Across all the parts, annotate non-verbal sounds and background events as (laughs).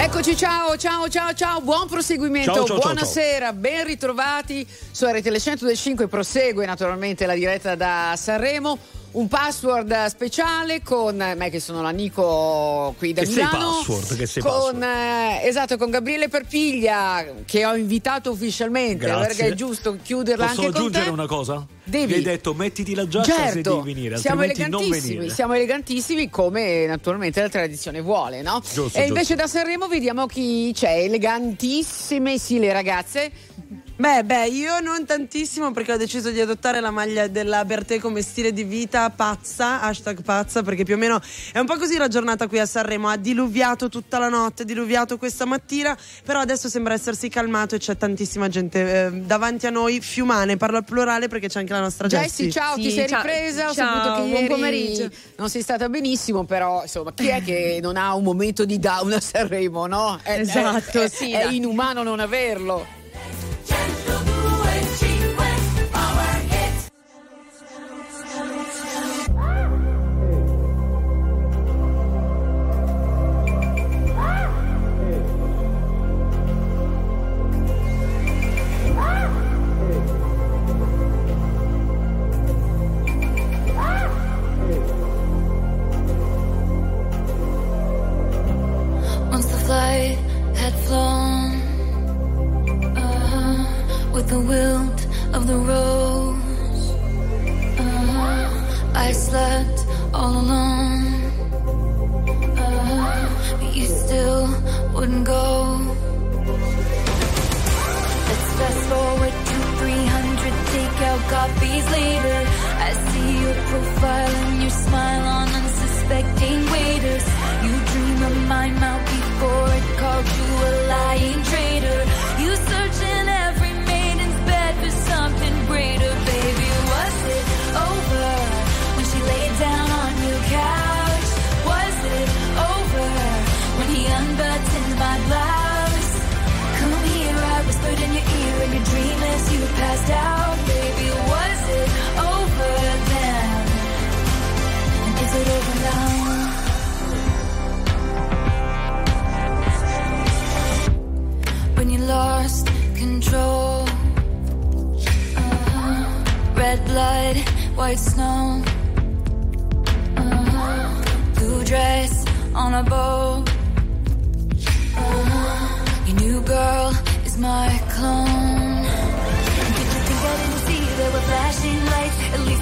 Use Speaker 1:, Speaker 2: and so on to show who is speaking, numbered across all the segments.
Speaker 1: Eccoci, ciao, ciao, ciao, ciao, buon proseguimento,
Speaker 2: Ciao, ciao, ciao,
Speaker 1: buonasera, ben ritrovati su RTL 105, prosegue naturalmente la diretta da Sanremo. Un password speciale con me che sono la Nico qui da
Speaker 2: Che sei password, che sei
Speaker 1: con, eh, esatto, con Gabriele Perpiglia che ho invitato ufficialmente
Speaker 2: Grazie.
Speaker 1: perché è giusto chiuderla
Speaker 2: Posso
Speaker 1: anche con
Speaker 2: aggiungere
Speaker 1: te.
Speaker 2: una cosa?
Speaker 1: Devi.
Speaker 2: Hai detto mettiti la giacca se
Speaker 1: Certo,
Speaker 2: devi venire,
Speaker 1: siamo elegantissimi, siamo elegantissimi come naturalmente la tradizione vuole, no?
Speaker 2: Giusto,
Speaker 1: e invece
Speaker 2: giusto.
Speaker 1: da Sanremo vediamo chi c'è, elegantissime sì le ragazze.
Speaker 3: Beh, beh, io non tantissimo perché ho deciso di adottare la maglia della Bertè come stile di vita pazza, hashtag pazza, perché più o meno è un po' così la giornata qui a Sanremo, ha diluviato tutta la notte, diluviato questa mattina, però adesso sembra essersi calmato e c'è tantissima gente eh, davanti a noi, fiumane, parlo al plurale perché c'è anche la nostra
Speaker 1: Jessie,
Speaker 3: Jessie.
Speaker 1: ciao, ti
Speaker 4: Sì,
Speaker 1: sei
Speaker 4: ciao-
Speaker 1: ripresa? Ho
Speaker 4: ciao,
Speaker 1: saputo che
Speaker 4: buon
Speaker 1: ieri
Speaker 4: pomeriggio.
Speaker 1: non sei stata benissimo, però insomma, chi è che non ha un momento di down a Sanremo, no? È,
Speaker 4: Esatto,
Speaker 1: è- è-
Speaker 4: sì,
Speaker 1: È
Speaker 4: dai.
Speaker 1: inumano non averlo.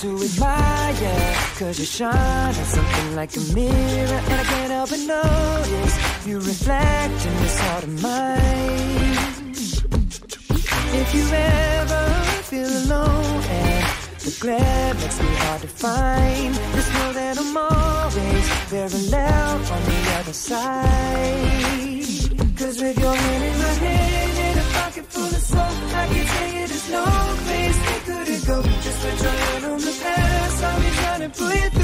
Speaker 5: to admire? Cause you shine like something like a mirror And I can't help but notice You reflect in this heart of mine If you ever feel alone And the glare makes me hard to find Just know that I'm always parallel on the other side Cause with your hand in my hand and a pocket full of soul I can tell you there's no simply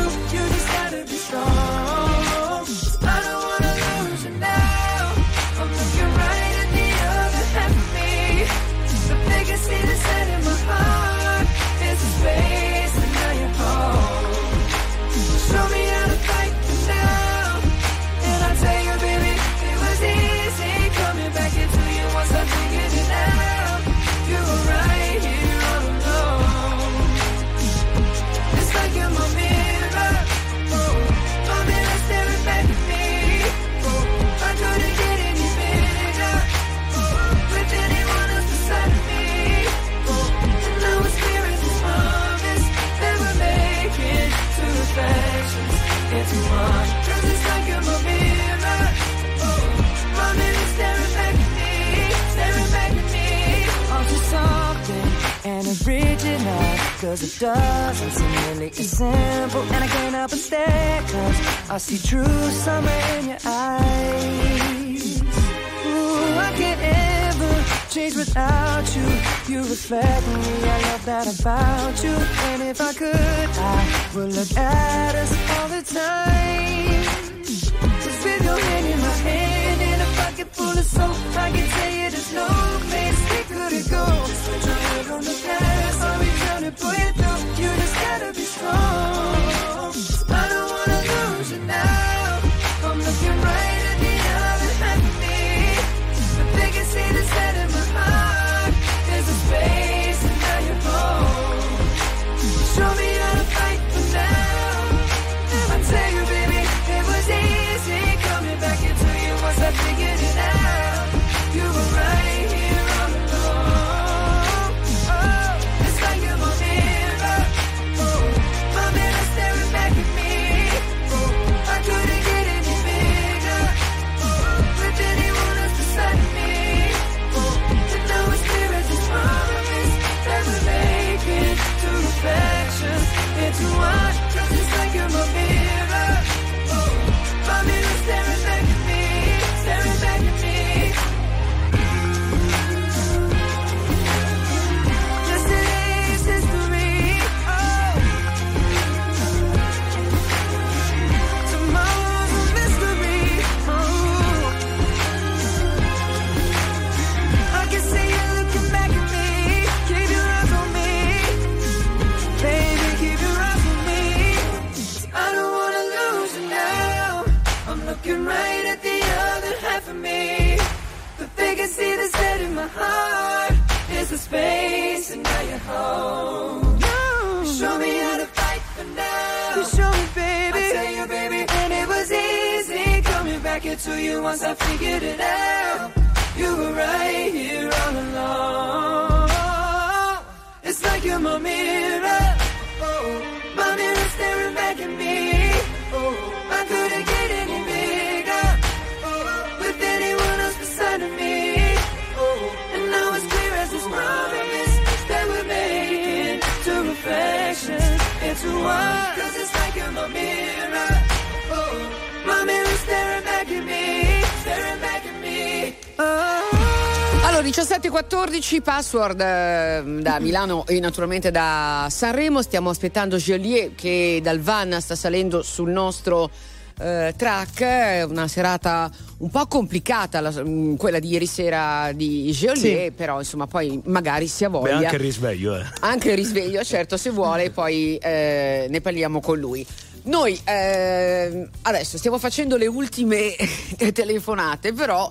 Speaker 5: Cause it doesn't seem really as simple. And I can't help but stare. Cause I see true summer in your eyes. Ooh, I can't ever change without you. You reflect me, I love that about you. And if I could, I would look at us all the time. Just with your hand in my hand and a pocket full of soap, I can tell you there's no place we couldn't go. Your head on the past, To pull you through. You just gotta be strong. See that's set in my heart is the space, and now you're home. You show me how to fight for now. You show me, baby. I tell you, baby, and it was easy coming back into you once I figured it out. You were right here all along. It's like you're my mirror. Oh, my mirror staring back at me. Oh, I couldn't into one. Cause it's like you're my mirror. Oh, my mirror staring back at me, staring back at me. Oh.
Speaker 1: Allora, 17.14, password eh, da (laughs) Milano e naturalmente da Sanremo. Stiamo aspettando Joliet che dal van sta salendo sul nostro eh, track. Una serata un po' complicata, la- mm, quella di ieri sera di Joliet, però insomma poi magari si ha
Speaker 2: Beh,
Speaker 1: voglia.
Speaker 2: anche il risveglio, eh.
Speaker 1: Anche il risveglio, (laughs) certo, se vuole, poi eh, ne parliamo con lui. Noi ehm, adesso stiamo facendo le ultime (laughs) telefonate, però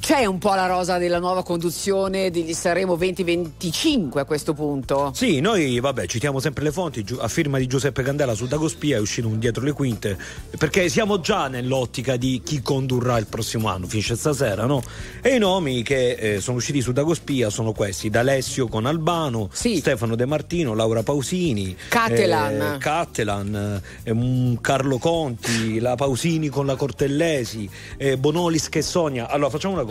Speaker 1: c'è un po' la rosa della nuova conduzione degli Sanremo 2025 a questo punto.
Speaker 2: Sì, noi vabbè citiamo sempre le fonti, a firma di Giuseppe Candela su Dagospia è uscito un dietro le quinte, perché siamo già nell'ottica di chi condurrà il prossimo anno, finisce stasera, no? E i nomi che eh, sono usciti su Dagospia sono questi, D'Alessio con Albano,
Speaker 1: Sì.
Speaker 2: Stefano De Martino, Laura Pausini,
Speaker 1: Cattelan.
Speaker 2: eh, Cattelan, eh, mm, Carlo Conti, la Pausini con la Cortellesi, eh, Bonolis che sogna. Allora facciamo una cosa,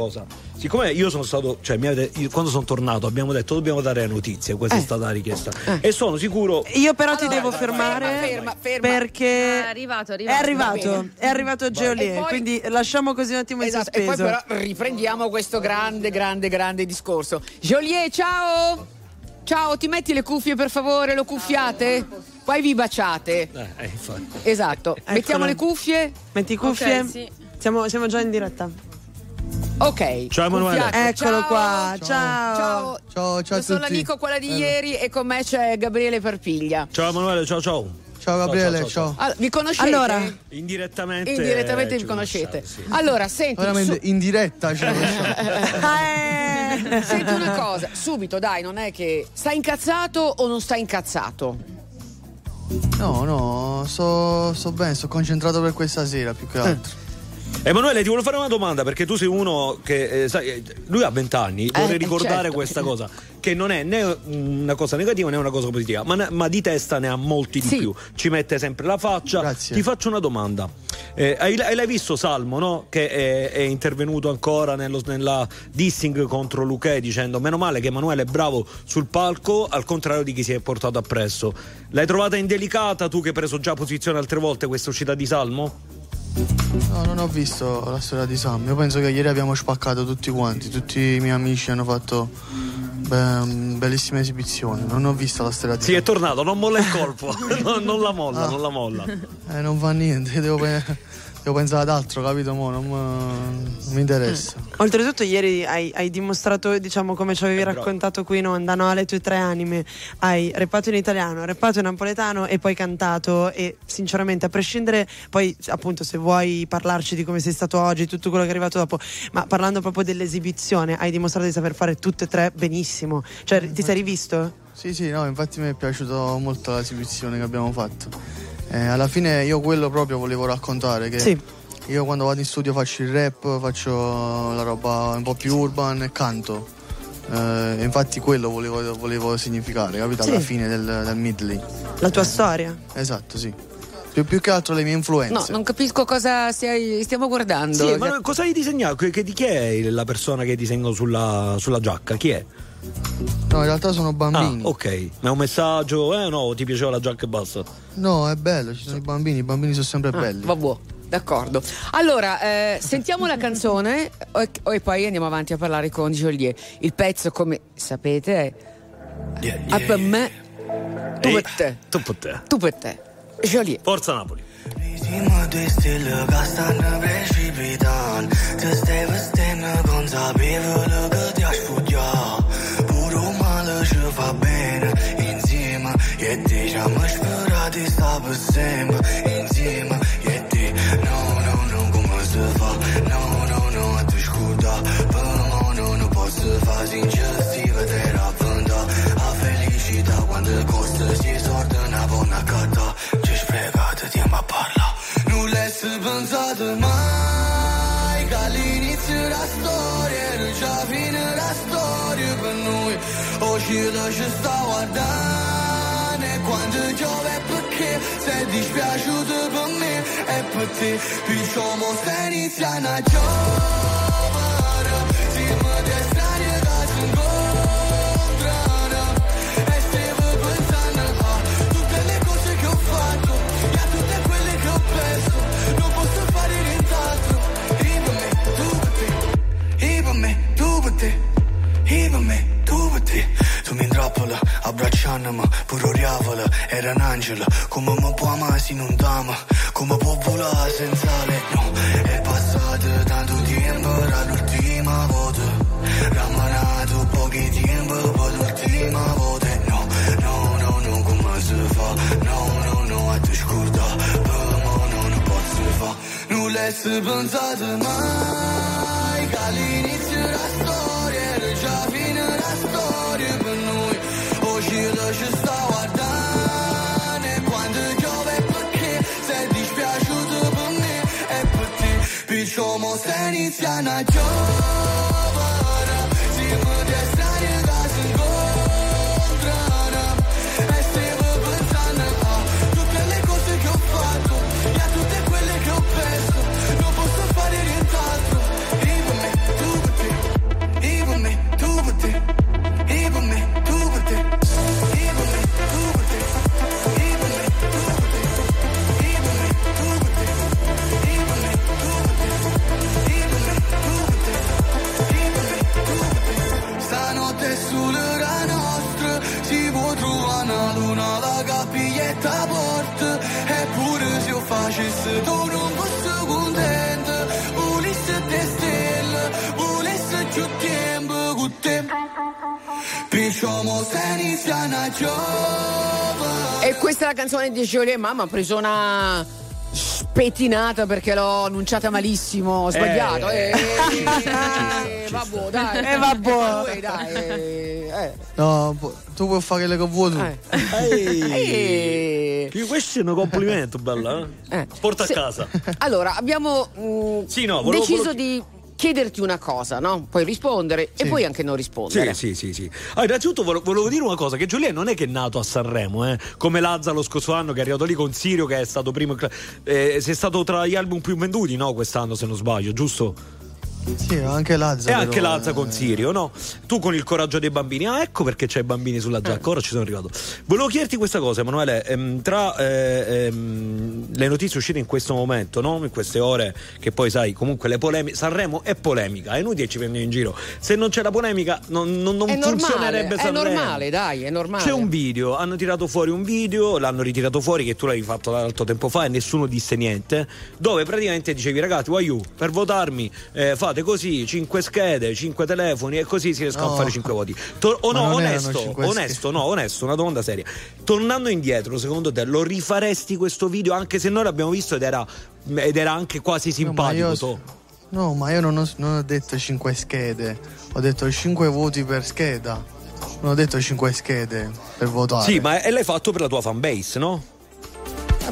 Speaker 2: siccome io sono stato, cioè avete- io- quando sono tornato abbiamo detto dobbiamo dare notizie, questa
Speaker 1: Eh.
Speaker 2: è stata la richiesta. E sono sicuro...
Speaker 3: Io però ti
Speaker 1: Allora,
Speaker 3: devo
Speaker 1: ferma,
Speaker 3: fermare
Speaker 1: ferma, ferma.
Speaker 3: perché
Speaker 6: È arrivato, è
Speaker 3: è
Speaker 6: arrivato.
Speaker 3: è arrivato Geolier,
Speaker 1: E
Speaker 3: quindi lasciamo così un attimo in
Speaker 1: Esatto, e
Speaker 3: sospeso.
Speaker 1: poi però riprendiamo questo grande, grande, grande discorso. Joliet, ciao! Ciao, ti metti le cuffie per favore, lo cuffiate? Poi vi baciate.
Speaker 2: Eh, eh.
Speaker 1: Esatto. Mettiamo le cuffie?
Speaker 3: Metti cuffie?
Speaker 6: Ok, sì.
Speaker 3: siamo, siamo già in diretta.
Speaker 1: Ok.
Speaker 2: Ciao, Emanuele.
Speaker 3: Eccolo
Speaker 1: Ciao.
Speaker 3: qua, ciao.
Speaker 1: Ciao.
Speaker 7: Ciao, ciao
Speaker 1: Io sono l'amico quella di ieri e con me c'è Gabriele Parpiglia.
Speaker 2: Ciao Emanuele, ciao ciao.
Speaker 7: Ciao Gabriele,
Speaker 2: ciao, ciao.
Speaker 7: ciao.
Speaker 1: Allora, vi conoscete?
Speaker 3: Allora.
Speaker 2: Indirettamente.
Speaker 1: Indirettamente
Speaker 2: eh,
Speaker 1: vi
Speaker 2: ci
Speaker 1: conoscete.
Speaker 2: sì.
Speaker 1: Allora, senti,
Speaker 7: Veramente
Speaker 1: su-
Speaker 7: in diretta ci (laughs) conosciamo.
Speaker 3: Eh.
Speaker 1: senti una cosa, subito dai, non è che stai incazzato o non stai incazzato?
Speaker 7: No, no, sto, sto bene, sto concentrato per questa sera più che altro.
Speaker 2: Emanuele, ti volevo fare una domanda perché tu sei uno che, eh, sai, eh, lui ha 20 anni, vorrei ricordare
Speaker 1: certo.
Speaker 2: questa cosa, che non è né una cosa negativa né una cosa positiva, ma, ma di testa ne ha molti di
Speaker 1: Sì.
Speaker 2: più, ci mette sempre la faccia.
Speaker 7: Grazie.
Speaker 2: Ti faccio una domanda, Eh, hai, hai l'hai visto Salmo, no? Che è, è intervenuto ancora nello- nella dissing contro Luque dicendo meno male che Emanuele è bravo sul palco, al contrario di chi si è portato appresso. L'hai trovata indelicata tu che hai preso già posizione altre volte questa uscita di Salmo?
Speaker 7: No, non ho visto la storia di Sam. Io penso che ieri abbiamo spaccato tutti quanti. Tutti i miei amici hanno fatto be- bellissime esibizioni. Non ho visto la storia di
Speaker 2: Sì, è
Speaker 7: Sam.
Speaker 2: tornato, non molla il colpo, (laughs) (laughs) non, non la molla,
Speaker 7: Ah.
Speaker 2: non la molla.
Speaker 7: Eh, non fa niente, devo, devo pensare ad altro, capito? Mo? Non, m- non mi interessa.
Speaker 3: Oltretutto ieri hai, hai dimostrato, diciamo, come ci avevi
Speaker 2: Eh,
Speaker 3: raccontato qui in onda, no? alle tue tre anime. Hai repato in italiano, repato in napoletano e poi cantato e sinceramente a prescindere, poi appunto se vuoi parlarci di come sei stato oggi, tutto quello che è arrivato dopo, ma parlando proprio dell'esibizione, hai dimostrato di saper fare tutte e tre benissimo. Cioè ti sei rivisto?
Speaker 7: Sì, sì, no, infatti mi è piaciuta molto l'esibizione che abbiamo fatto. Eh, alla fine io quello proprio volevo raccontare che
Speaker 3: Sì.
Speaker 7: io quando vado in studio faccio il rap, faccio la roba un po' più urban e canto. Eh, infatti quello volevo, volevo significare, capito? Alla
Speaker 3: Sì.
Speaker 7: fine del, del medley.
Speaker 3: La tua storia.
Speaker 7: Esatto, sì. Più, più che altro le mie
Speaker 1: No,
Speaker 7: influenze.
Speaker 1: non capisco cosa stai- stiamo guardando.
Speaker 2: Sì, ma cosa hai disegnato? Che, che- di chi è la persona che disegno sulla, sulla giacca? Chi è?
Speaker 7: No, in realtà sono
Speaker 2: Ah,
Speaker 7: bambini.
Speaker 2: ok. Ma è un messaggio, eh no, ti piaceva la giacca e basta.
Speaker 7: No, è bello, ci sono i bambini, i bambini sono sempre belli.
Speaker 1: Vabbè, d'accordo. Allora, eh, sentiamo la canzone e, e poi andiamo avanti a parlare con Joliet. Il pezzo, come sapete, è A per me, tu per te.
Speaker 2: Tu per te.
Speaker 1: Tu per te. Joliet.
Speaker 2: Forza Napoli.
Speaker 8: Che stanno precipitando Ti stai vestendo consapevole che sperati sta per sempre Insieme e te No, no, no, come si fa? No, no, no, a te scuda Per me no, non posso fare. Sincer si vedere avventa A felicità quando costa Si sorda una buona cata Ci sprecate tempo a parlare Non l'hai pensato mai Che all'inizio della storia Era già fine la storia per noi. Oggi lascia sta guardando dispiaciuto per me E per te. Perciò mo stai iniziando a giovere Siamo dei strani che si incontrano E stavo pensando a Tutte le cose che ho fatto E a tutte quelle che ho perso Non posso fare nient'altro. E per me, tu per te. E per me, tu per te. E per me, tu per te Tu mi intrappola, abbracciandomi Pure oriavola, era un angelo Come mi può amare se non t'ama. Come può volare senza lei No, è passato tanto tempo Era l'ultima volta. Ramanato pochi tempo Poi l'ultima volta. No, no, no, no, come si fa? No, no, no, a te scorda.
Speaker 9: Nulla è pensato mai che como Ceniciana yo. Se iniziano a giovane
Speaker 1: E questa è la canzone di Jolie Mamma, ha preso una spettinata perché l'ho annunciata malissimo, ho sbagliato.
Speaker 2: Eh.
Speaker 1: Eh, (laughs) eh, vabbè, dai.
Speaker 3: Eh, vabbè.
Speaker 1: Eh, dai. eh,
Speaker 7: No, tu puoi fare le che vuoi tu.
Speaker 1: eh. Eh.
Speaker 2: Questo è un complimento, bella. Eh?
Speaker 1: Eh.
Speaker 2: Porta
Speaker 1: Se-
Speaker 2: a casa.
Speaker 1: Allora, abbiamo mm,
Speaker 2: Sì, no, volevo-
Speaker 1: deciso
Speaker 2: volevo-
Speaker 1: di chiederti una cosa, no? Puoi rispondere e
Speaker 7: Sì.
Speaker 1: puoi anche non rispondere.
Speaker 2: Sì, sì, sì, sì. Allora, innanzitutto volevo, volevo dire una cosa: che Giulia non è che è nato a Sanremo, eh, come Lazza lo scorso anno, che è arrivato lì con Sirio, che è stato primo. Eh, sei stato tra gli album più venduti, no? Quest'anno, se non sbaglio, giusto?
Speaker 7: Sì, anche Lazza.
Speaker 2: E
Speaker 7: però,
Speaker 2: anche Lazza
Speaker 7: eh,
Speaker 2: con Sirio, no? Tu con il coraggio dei bambini. Ah, ecco perché c'è i bambini sulla giacca. Ora ci sono arrivato. Volevo chiederti questa cosa, Emanuele. Ehm, tra eh, ehm, le notizie uscite in questo momento, no? In queste ore, che poi sai, comunque le polemiche. Sanremo è polemica, è inutile che ci prendono in giro. Se non c'è la polemica, non, non, non
Speaker 1: È normale,
Speaker 2: funzionerebbe
Speaker 1: è
Speaker 2: Sanremo.
Speaker 1: normale, dai, è normale.
Speaker 2: C'è un video, hanno tirato fuori un video, l'hanno ritirato fuori che tu l'avevi fatto l'altro tempo fa e nessuno disse niente, dove praticamente dicevi ragazzi, you, per votarmi eh, fate così, 5 schede, 5 telefoni e così si riescono
Speaker 7: No.
Speaker 2: a fare 5 voti. To- o
Speaker 7: Ma
Speaker 2: no, onesto, onesto, no, onesto, una domanda seria. Tornando indietro, secondo te lo rifaresti questo video anche se noi l'abbiamo visto ed era, ed era anche quasi
Speaker 7: No,
Speaker 2: simpatico?
Speaker 7: io,
Speaker 2: to?
Speaker 7: no, ma io non ho, non ho detto 5 schede, ho detto 5 voti per scheda. Non ho detto 5 schede per votare.
Speaker 2: Sì, ma l'hai fatto per la tua fanbase, no?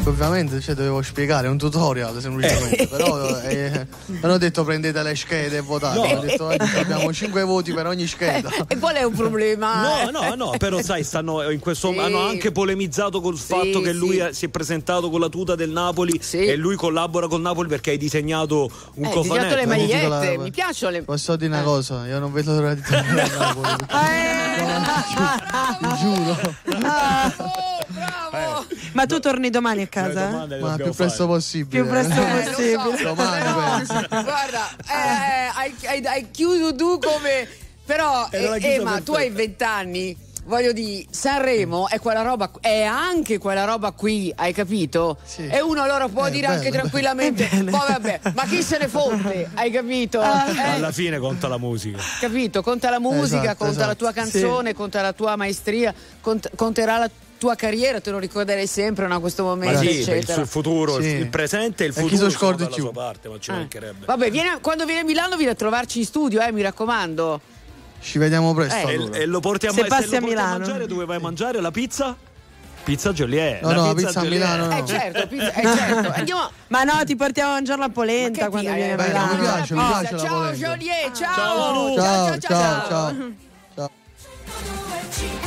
Speaker 7: Eh, ovviamente cioè, dovevo spiegare, è un tutorial semplicemente. Però eh, non ho detto prendete le schede e votate.
Speaker 2: No.
Speaker 7: Ho detto eh, abbiamo 5 voti per ogni scheda. (laughs)
Speaker 1: E qual è un problema? (laughs)
Speaker 2: No, no, no, (laughs) però sai, stanno in questo
Speaker 1: Sì.
Speaker 2: hanno anche polemizzato col
Speaker 1: Sì,
Speaker 2: fatto che lui
Speaker 1: sì.
Speaker 2: eh, si è presentato con la tuta del Napoli e lui collabora col Napoli perché hai disegnato un
Speaker 1: Eh, le
Speaker 2: cofanetto.
Speaker 7: Dico
Speaker 1: magliette, mi piacciono le-
Speaker 7: Posso dire una
Speaker 1: Eh.
Speaker 7: cosa? Io non vedo l'ora di tornare a Napoli.
Speaker 1: Eh.
Speaker 7: Ti giuro.
Speaker 1: Oh, bravo!
Speaker 3: Ma tu torni domani a casa? eh?
Speaker 7: Ma più presto
Speaker 2: fare.
Speaker 7: possibile.
Speaker 3: Più presto
Speaker 1: Eh,
Speaker 3: possibile.
Speaker 1: so, (laughs)
Speaker 7: Domani, penso.
Speaker 1: guarda, eh, hai, hai- hai chiuso tu come. Però, (laughs)
Speaker 2: la
Speaker 1: eh, Ema, tu hai vent'anni. Voglio dire, Sanremo è quella roba, è anche quella roba qui, hai capito?
Speaker 7: Sì.
Speaker 1: E uno allora può
Speaker 7: Eh,
Speaker 1: dire
Speaker 7: bello,
Speaker 1: anche tranquillamente, (laughs) poi vabbè, ma chi se ne fonte, hai capito?
Speaker 3: Ah.
Speaker 1: Eh,
Speaker 2: Alla fine conta la musica.
Speaker 1: capito? Conta la musica,
Speaker 7: Esatto,
Speaker 1: conta la
Speaker 7: esatto.
Speaker 1: tua canzone, conta la tua maestria, cont- conterà la tua carriera, te lo ricorderai sempre no, a questo momento,
Speaker 2: sì, il, suo futuro,
Speaker 7: Sì.
Speaker 2: il presente e il
Speaker 7: E chi
Speaker 2: futuro
Speaker 7: so
Speaker 2: sono
Speaker 7: scordi
Speaker 2: dalla
Speaker 7: più.
Speaker 2: sua parte, ma ci
Speaker 1: Eh.
Speaker 2: mancherebbe.
Speaker 1: Vabbè, viene- quando viene a Milano viene a trovarci in studio, eh, mi raccomando.
Speaker 7: Ci vediamo presto
Speaker 1: Eh,
Speaker 2: E,
Speaker 7: allora.
Speaker 2: e lo porti a,
Speaker 3: Se
Speaker 2: ma-
Speaker 3: passi
Speaker 2: lo
Speaker 3: a
Speaker 2: porti
Speaker 3: Milano.
Speaker 2: mangiare dove vai a mangiare la pizza? Pizza Joliet.
Speaker 7: No,
Speaker 2: la
Speaker 7: no, pizza a
Speaker 2: Joliet.
Speaker 7: Milano no.
Speaker 1: Eh certo, (laughs) pizza- eh, certo. Andiamo.
Speaker 3: Ma no, ti portiamo a mangiare la polenta
Speaker 1: che
Speaker 3: quando
Speaker 1: ti-
Speaker 3: vieni a Milano.
Speaker 7: mi piace, mi
Speaker 1: Pizza,
Speaker 7: piace la
Speaker 1: Ciao. Joliet, ciao.
Speaker 2: Ciao, Manu.
Speaker 7: Ciao, ciao, ciao. ciao.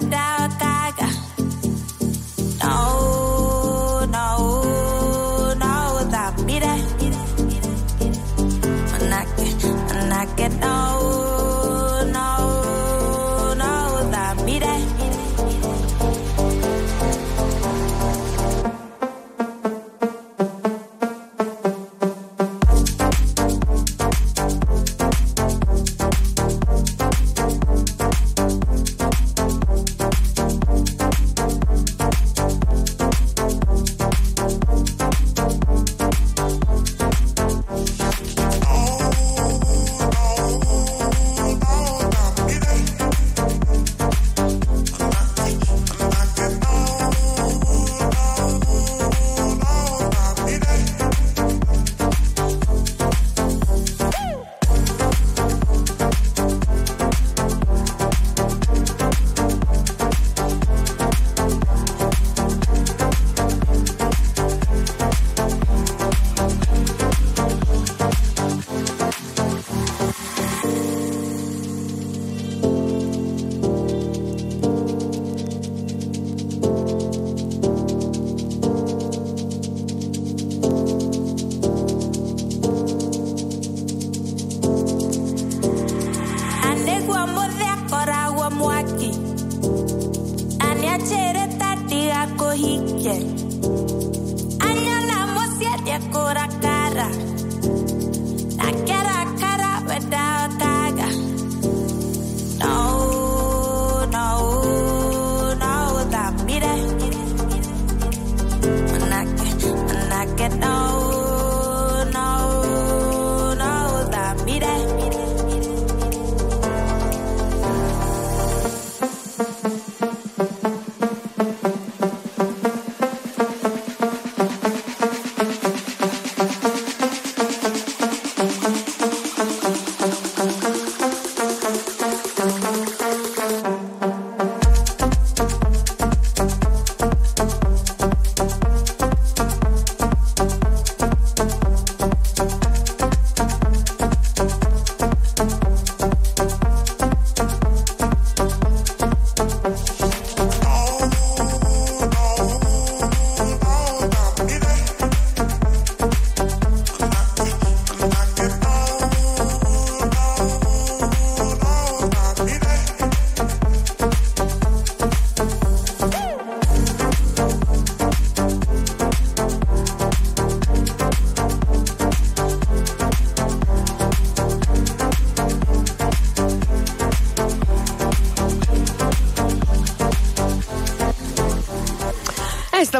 Speaker 10: but I got no.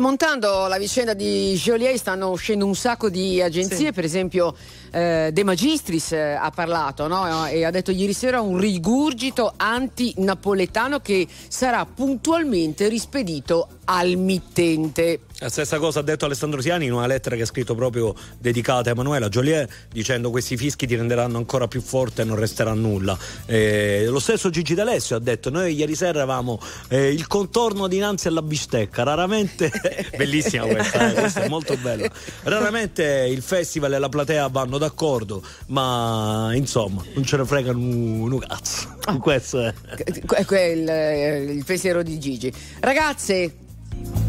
Speaker 1: Montando la vicenda di Joliet, stanno uscendo un sacco di agenzie, per esempio eh, De Magistris eh, ha parlato no? e ha detto ieri sera un rigurgito anti-napoletano che sarà puntualmente rispedito al mittente.
Speaker 2: La stessa cosa ha detto Alessandro Siani in una lettera che ha scritto proprio dedicata a Emanuela Joliet dicendo questi fischi ti renderanno ancora più forte e non resterà nulla. Eh, lo stesso Gigi D'Alessio ha detto noi ieri sera avevamo eh, il contorno dinanzi alla bistecca, raramente, (laughs) bellissima questa, eh, questa è molto bella, raramente il festival e la platea vanno d'accordo, ma insomma non ce ne frega un, cazzo. Questo è.
Speaker 1: Ecco è il, eh, il pensiero di Gigi. Ragazze,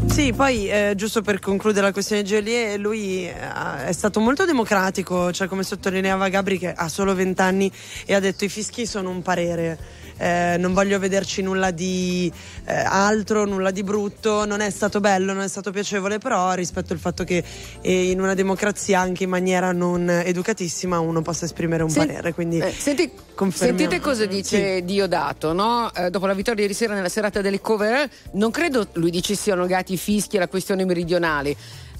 Speaker 3: Sì, poi eh, giusto per concludere la questione di Joliet, lui eh, è stato molto democratico, cioè come sottolineava Gabri che ha solo 20 anni e ha detto i fischi sono un parere. Eh, non voglio vederci nulla di eh, altro, nulla di brutto, non è stato bello, non è stato piacevole, però rispetto al fatto che eh, in una democrazia anche in maniera non educatissima uno possa esprimere un
Speaker 1: Sen-
Speaker 3: parere. Quindi
Speaker 1: eh, senti- sentite cosa dice Diodato, no? Eh, dopo la vittoria ieri sera nella serata delle cover, non credo lui dice siano legati i fischi alla questione meridionale.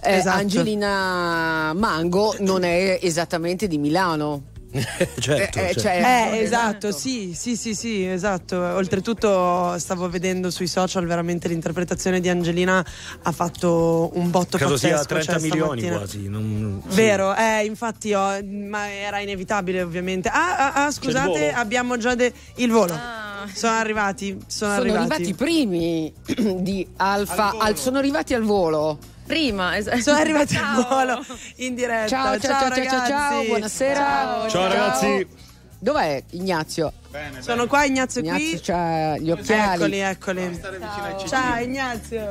Speaker 1: Eh,
Speaker 3: Esatto.
Speaker 1: Angelina Mango non è esattamente di Milano. (laughs)
Speaker 2: certo,
Speaker 1: Eh, eh,
Speaker 2: certo.
Speaker 1: cioè-
Speaker 3: Eh, esatto, sì, sì, sì, sì, esatto. Oltretutto stavo vedendo sui social veramente l'interpretazione di Angelina ha fatto un botto
Speaker 2: Credo
Speaker 3: pazzesco.
Speaker 2: sia 30
Speaker 3: cioè,
Speaker 2: milioni
Speaker 3: stamattina-
Speaker 2: quasi. non- sì.
Speaker 3: Vero, eh, infatti ho- ma era inevitabile ovviamente. Ah, ah, ah, scusate, abbiamo già de- il volo. Sono arrivati, sono,
Speaker 1: Sono arrivati i primi di Alfa, al- sono arrivati al volo.
Speaker 11: Prima, esatto.
Speaker 3: Sono (laughs) arrivati al volo in diretta.
Speaker 1: Ciao, ciao, ciao, ciao, ciao,
Speaker 3: ragazzi.
Speaker 1: ciao, buonasera.
Speaker 11: Ciao.
Speaker 2: Ciao, ragazzi.
Speaker 1: Dov'è Ignazio?
Speaker 3: Sono qua Ignazio,
Speaker 1: Ignazio
Speaker 3: qui.
Speaker 1: ha gli occhiali.
Speaker 3: Eccoli, eccoli. Ciao Ignazio.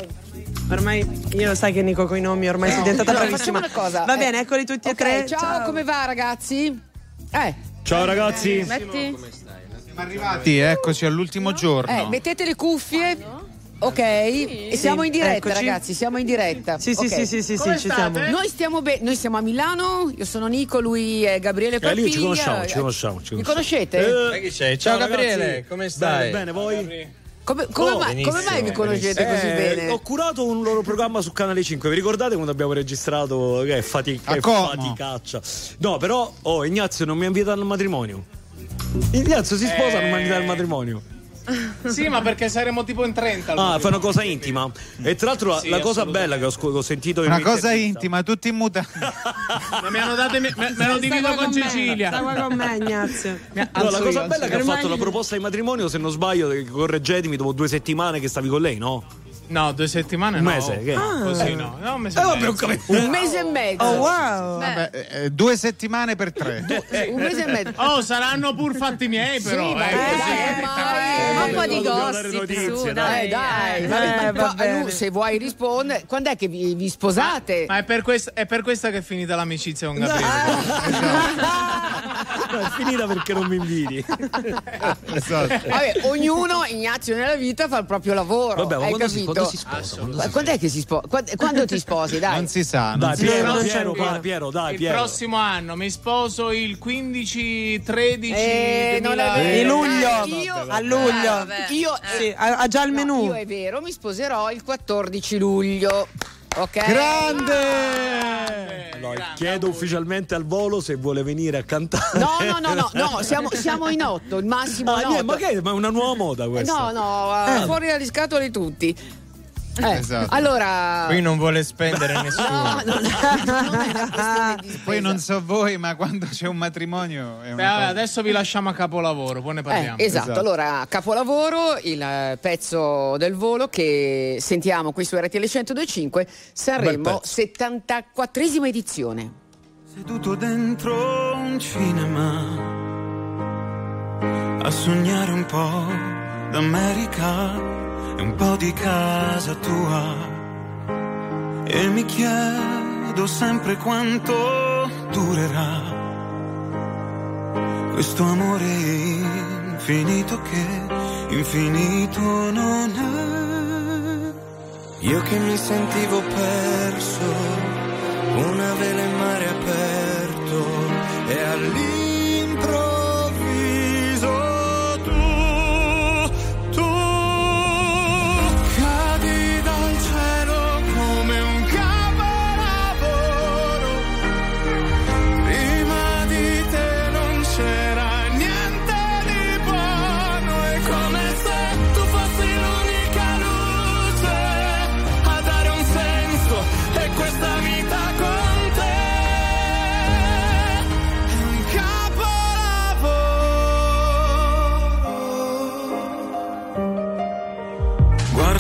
Speaker 3: Ormai io lo sai che Nico con i nomi ormai sei diventata
Speaker 1: Allora,
Speaker 3: bravissima.
Speaker 1: facciamo una cosa.
Speaker 3: Va
Speaker 1: eh,
Speaker 3: bene, eccoli tutti
Speaker 1: ok,
Speaker 3: e tre.
Speaker 1: Ciao, come va ragazzi? Eh,
Speaker 2: Ciao ragazzi.
Speaker 11: Metti?
Speaker 12: Siamo arrivati, eccoci all'ultimo giorno.
Speaker 1: eh, mettete le cuffie. Ok, e siamo in diretta
Speaker 3: eccoci.
Speaker 1: ragazzi, siamo in diretta.
Speaker 3: Sì, sì,
Speaker 1: Ok.
Speaker 3: sì, sì, sì, sì, ci siamo.
Speaker 1: Noi stiamo bene, noi siamo a Milano, io sono Nico, lui è Gabriele
Speaker 2: Eh,
Speaker 1: Parpiglia.
Speaker 2: lì ci conosciamo, ci conosciamo. Ci
Speaker 1: Mi
Speaker 2: conosciamo.
Speaker 1: conoscete?
Speaker 2: Eh,
Speaker 12: chi sei? Ciao, Gabriele,
Speaker 2: ragazzi.
Speaker 12: come stai?
Speaker 2: Bene, bene, voi?
Speaker 1: Come, come
Speaker 2: Oh,
Speaker 1: mai, come mai vi conoscete così
Speaker 2: Eh,
Speaker 1: bene?
Speaker 2: Ho curato un loro programma su Canale 5. Vi ricordate quando abbiamo registrato? Che è fatica, faticaccia. No, però, oh, Ignazio non mi ha invitato al matrimonio. Ignazio si sposa, non mi ha invitato al matrimonio.
Speaker 13: Sì, ma perché saremo tipo in 30. al
Speaker 2: Ah,
Speaker 13: matrimonio.
Speaker 2: fa una cosa intima. E tra l'altro la,
Speaker 13: Sì,
Speaker 2: la cosa bella che ho, ho sentito in
Speaker 12: Una cosa intima, tutti in muta.
Speaker 13: Ma mi hanno dato, me, me, me lo divido con
Speaker 3: me,
Speaker 13: Cecilia.
Speaker 3: Sta qua con me Ignazio.
Speaker 2: No, la cosa
Speaker 13: io,
Speaker 2: bella è che ha
Speaker 13: io.
Speaker 2: fatto la proposta di matrimonio, se non sbaglio, correggetemi, dopo due settimane che stavi con lei, no?
Speaker 13: No, due settimane
Speaker 2: Un
Speaker 13: no.
Speaker 2: mese, che?
Speaker 13: Così no. no un mese
Speaker 2: Eh,
Speaker 13: e
Speaker 2: vabbè,
Speaker 13: mezzo.
Speaker 1: Un mese e mezzo.
Speaker 3: Oh wow.
Speaker 12: Vabbè, eh, due settimane per tre.
Speaker 1: Un mese e mezzo.
Speaker 13: Oh, saranno pur fatti miei, però.
Speaker 1: Sì, ma
Speaker 13: eh,
Speaker 1: eh,
Speaker 13: così.
Speaker 1: dai,
Speaker 11: Ma un po' di gossip,
Speaker 2: notizie,
Speaker 11: su,
Speaker 2: dai.
Speaker 11: dai.
Speaker 1: Eh, dai,
Speaker 11: Eh.
Speaker 3: Eh,
Speaker 1: se vuoi rispondere, quando è che vi, vi sposate?
Speaker 13: Ma è per, questa, è per questa che è finita l'amicizia con (laughs) Gabriele. (laughs)
Speaker 2: È finita perché non mi inviti. (laughs)
Speaker 12: Esatto.
Speaker 1: Vabbè, ognuno, Ignazio, nella vita fa il proprio lavoro.
Speaker 2: Vabbè, ma
Speaker 1: hai
Speaker 2: quando si,
Speaker 1: capito?
Speaker 2: quando si sposa? Quando si-
Speaker 1: quando è che si sposa? Quando, quando ti sposi, dai?
Speaker 12: Non si sa, non
Speaker 2: Dai,
Speaker 12: si
Speaker 2: Piero,
Speaker 3: non
Speaker 2: Piero. Piero, Piero, dai,
Speaker 13: il
Speaker 2: Piero.
Speaker 13: prossimo anno mi sposo il 15 13
Speaker 1: Eh, non è
Speaker 13: 2000
Speaker 1: vero.
Speaker 3: Di luglio.
Speaker 1: Eh, io-
Speaker 3: A luglio.
Speaker 1: Ah, io
Speaker 3: Sì, ha, ha già il
Speaker 1: no,
Speaker 3: menù.
Speaker 1: io è vero, mi sposerò il 14 luglio. Ok?
Speaker 12: Grande!
Speaker 2: Allora, chiedo ufficialmente al volo se vuole venire a cantare.
Speaker 1: No, no, no, no, no, siamo, siamo in otto, il massimo
Speaker 2: Ah,
Speaker 1: in otto.
Speaker 2: ma, che, ma è una nuova moda questa.
Speaker 1: No, no, eh, fuori dagli scatoli tutti. Eh,
Speaker 12: Esatto.
Speaker 1: Allora.
Speaker 11: Qui non vuole spendere nessuno.
Speaker 1: No, non, (laughs)
Speaker 12: Poi non so voi, ma quando c'è un matrimonio è una
Speaker 13: Beh,
Speaker 12: cosa-
Speaker 13: adesso vi lasciamo a capolavoro, poi ne
Speaker 1: Eh,
Speaker 13: parliamo.
Speaker 1: esatto.
Speaker 12: Esatto.
Speaker 1: allora capolavoro, il eh, pezzo del volo che sentiamo qui su RTL 1025, Sanremo
Speaker 2: pezzo.
Speaker 1: 74esima edizione.
Speaker 14: Seduto dentro un cinema a sognare un po' d'America e un po' di casa tua. E mi chiedo sempre quanto durerà questo amore infinito che infinito non è. Io che mi sentivo perso una vela in mare aperto e all'improvviso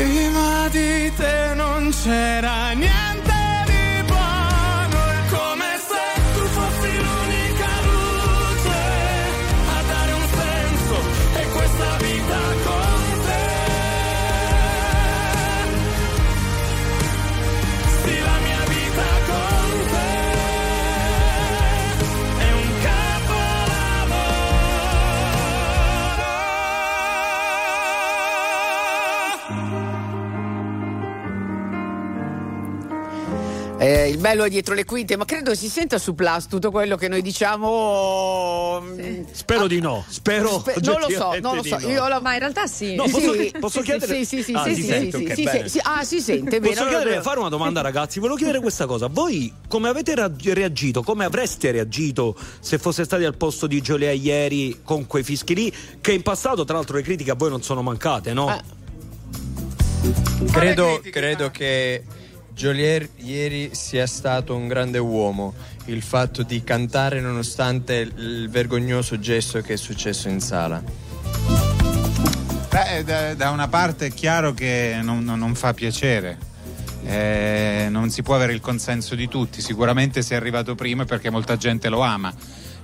Speaker 14: Prima di te non c'era niente
Speaker 1: Eh, il bello è dietro le quinte, ma credo si senta su Plus tutto quello che noi diciamo. mm,
Speaker 2: Spero di no. Spero.
Speaker 1: spe- non lo so, non lo so.
Speaker 2: no.
Speaker 1: Io la-
Speaker 6: Ma in realtà sì.
Speaker 2: No, posso-
Speaker 1: Sì,
Speaker 2: posso
Speaker 1: sì,
Speaker 2: chiedere-
Speaker 1: Sì, sì, sì,
Speaker 2: Ah,
Speaker 1: sì,
Speaker 2: si
Speaker 1: sì,
Speaker 2: sente,
Speaker 1: sì, sì, sì, Ah, si sente,
Speaker 2: Posso
Speaker 1: bene.
Speaker 2: chiedere,
Speaker 1: allora-
Speaker 2: fare una domanda ragazzi, volevo chiedere questa cosa, voi come avete reagito, come avreste reagito se fosse stati al posto di Giolea ieri con quei fischi lì, che in passato tra l'altro le critiche a voi non sono mancate, no?
Speaker 1: Eh.
Speaker 11: Credo, credo che Jolier ieri sia stato un grande uomo. Il fatto di cantare nonostante il vergognoso gesto che è successo in sala.
Speaker 12: Beh, da, da una parte è chiaro che non, non- non fa piacere. Eh, non si può avere il consenso di tutti. Sicuramente se è arrivato prima perché molta gente lo ama.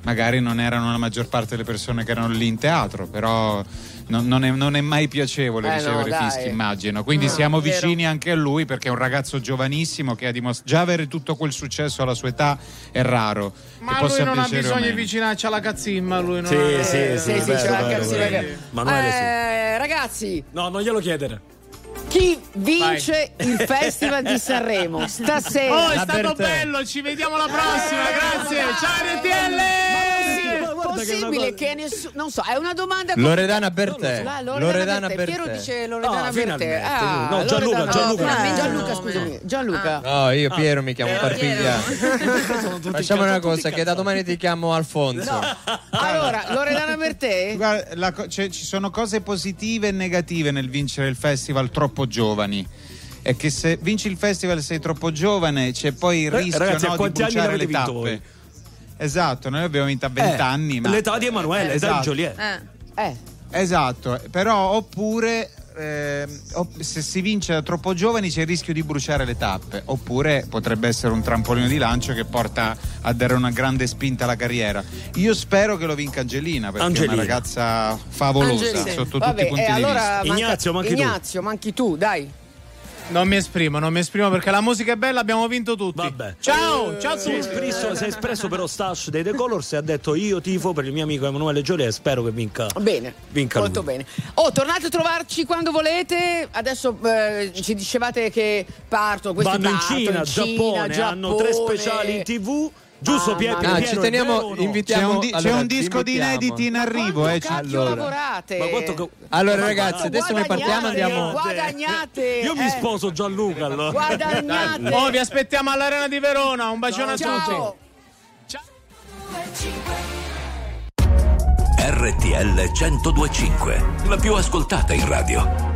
Speaker 12: magari non erano la maggior parte delle persone che erano lì in teatro, però non, non è, non è mai piacevole
Speaker 1: Eh, no,
Speaker 12: ricevere
Speaker 1: dai.
Speaker 12: fischi, immagino. Quindi
Speaker 1: No,
Speaker 12: siamo
Speaker 1: vero.
Speaker 12: vicini anche a lui perché è un ragazzo giovanissimo che ha dimostrato già avere tutto quel successo alla sua età è raro.
Speaker 13: Ma lui
Speaker 12: possa
Speaker 13: non ha bisogno di
Speaker 12: meno.
Speaker 13: avvicinarci alla cazzimma, lui non
Speaker 2: Sì,
Speaker 13: ha...
Speaker 2: sì,
Speaker 1: Eh,
Speaker 2: sì,
Speaker 1: sì, sì, c'è la
Speaker 2: sì.
Speaker 1: Eh, ragazzi,
Speaker 2: No, non glielo chiedere.
Speaker 1: chi vince il Festival di Sanremo (laughs) stasera?
Speaker 13: Oh, è stato bello, ci vediamo alla prossima, grazie. Ciao RTL!
Speaker 1: Possibile che nessuno non so è una domanda
Speaker 11: Loredana Bertè.
Speaker 1: La
Speaker 11: Loredana
Speaker 1: Bertè. Piero
Speaker 11: Bertè.
Speaker 1: dice Loredana
Speaker 2: Ah,
Speaker 1: Bertè
Speaker 2: finalmente.
Speaker 1: Ah,
Speaker 2: No, Gianluca,
Speaker 1: Loredana-
Speaker 2: Gianluca.
Speaker 1: no,
Speaker 3: Eh,
Speaker 1: Gianluca scusami Gianluca
Speaker 11: No, io Piero mi chiamo Parpiglia. (laughs) Facciamo una cosa, che da domani ti chiamo Alfonso.
Speaker 1: allora Loredana Bertè
Speaker 12: Guarda, la co- c'è- ci sono cose positive e negative nel vincere il festival troppo giovani. È che se vinci il festival sei troppo giovane c'è poi il rischio
Speaker 2: ragazzi,
Speaker 12: no, di bruciare le tappe.
Speaker 2: voi?
Speaker 12: Esatto, noi abbiamo vinto a 20
Speaker 2: Eh,
Speaker 12: anni. Ma...
Speaker 2: L'età di Emanuele, l'età di
Speaker 12: Esatto.
Speaker 2: Joliet.
Speaker 3: Eh.
Speaker 1: eh
Speaker 12: Esatto, però oppure opp- se si vince da troppo giovani c'è il rischio di bruciare le tappe, oppure potrebbe essere un trampolino di lancio che porta a dare una grande spinta alla carriera. Io spero che lo vinca Angelina perché
Speaker 2: Angelina.
Speaker 12: è una ragazza favolosa
Speaker 3: Angelina.
Speaker 12: sotto
Speaker 1: vabbè
Speaker 12: tutti i punti
Speaker 1: e
Speaker 12: di
Speaker 1: allora
Speaker 12: vista.
Speaker 1: manca-
Speaker 2: Ignazio, manchi tu.
Speaker 1: Ignazio manchi tu dai
Speaker 13: Non mi esprimo, non mi esprimo perché la musica è bella, abbiamo vinto tutti.
Speaker 2: Vabbè.
Speaker 13: Ciao, ciao a
Speaker 2: Si è
Speaker 13: tutti.
Speaker 2: espresso, si è espresso però Stash dei The Colors e ha detto io tifo per il mio amico Emanuele Joliet e spero che vinca.
Speaker 1: Bene,
Speaker 2: Vinca
Speaker 1: molto
Speaker 2: lui.
Speaker 1: bene. Oh, tornate a trovarci quando volete. Adesso eh, ci dicevate che questi
Speaker 2: Vanno in Cina,
Speaker 1: in
Speaker 2: Giappone,
Speaker 1: Giappone.
Speaker 2: hanno tre speciali in tv. Giusto.
Speaker 11: Ah,
Speaker 2: Piero,
Speaker 11: ci
Speaker 2: è
Speaker 11: teniamo,
Speaker 2: no?
Speaker 11: invitiamo.
Speaker 12: C'è un, di- c'è
Speaker 11: allora,
Speaker 12: un
Speaker 11: ti
Speaker 12: disco di inediti in arrivo, eh.
Speaker 11: Allora.
Speaker 1: lavorate?
Speaker 2: Ma quanto co-
Speaker 11: Allora,
Speaker 2: Ma
Speaker 11: ragazzi, adesso noi partiamo, andiamo.
Speaker 1: Guadagnate.
Speaker 2: Io mi
Speaker 1: eh.
Speaker 2: sposo Gianluca allora.
Speaker 1: Guadagnate.
Speaker 13: Oh, vi aspettiamo all'Arena di Verona. Un bacione a tutti.
Speaker 1: Ciao.
Speaker 4: RTL 1025, la più ascoltata in radio.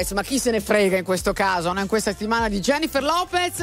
Speaker 1: Lopez, ma chi se ne frega in questo caso? No? In questa settimana di Jennifer Lopez.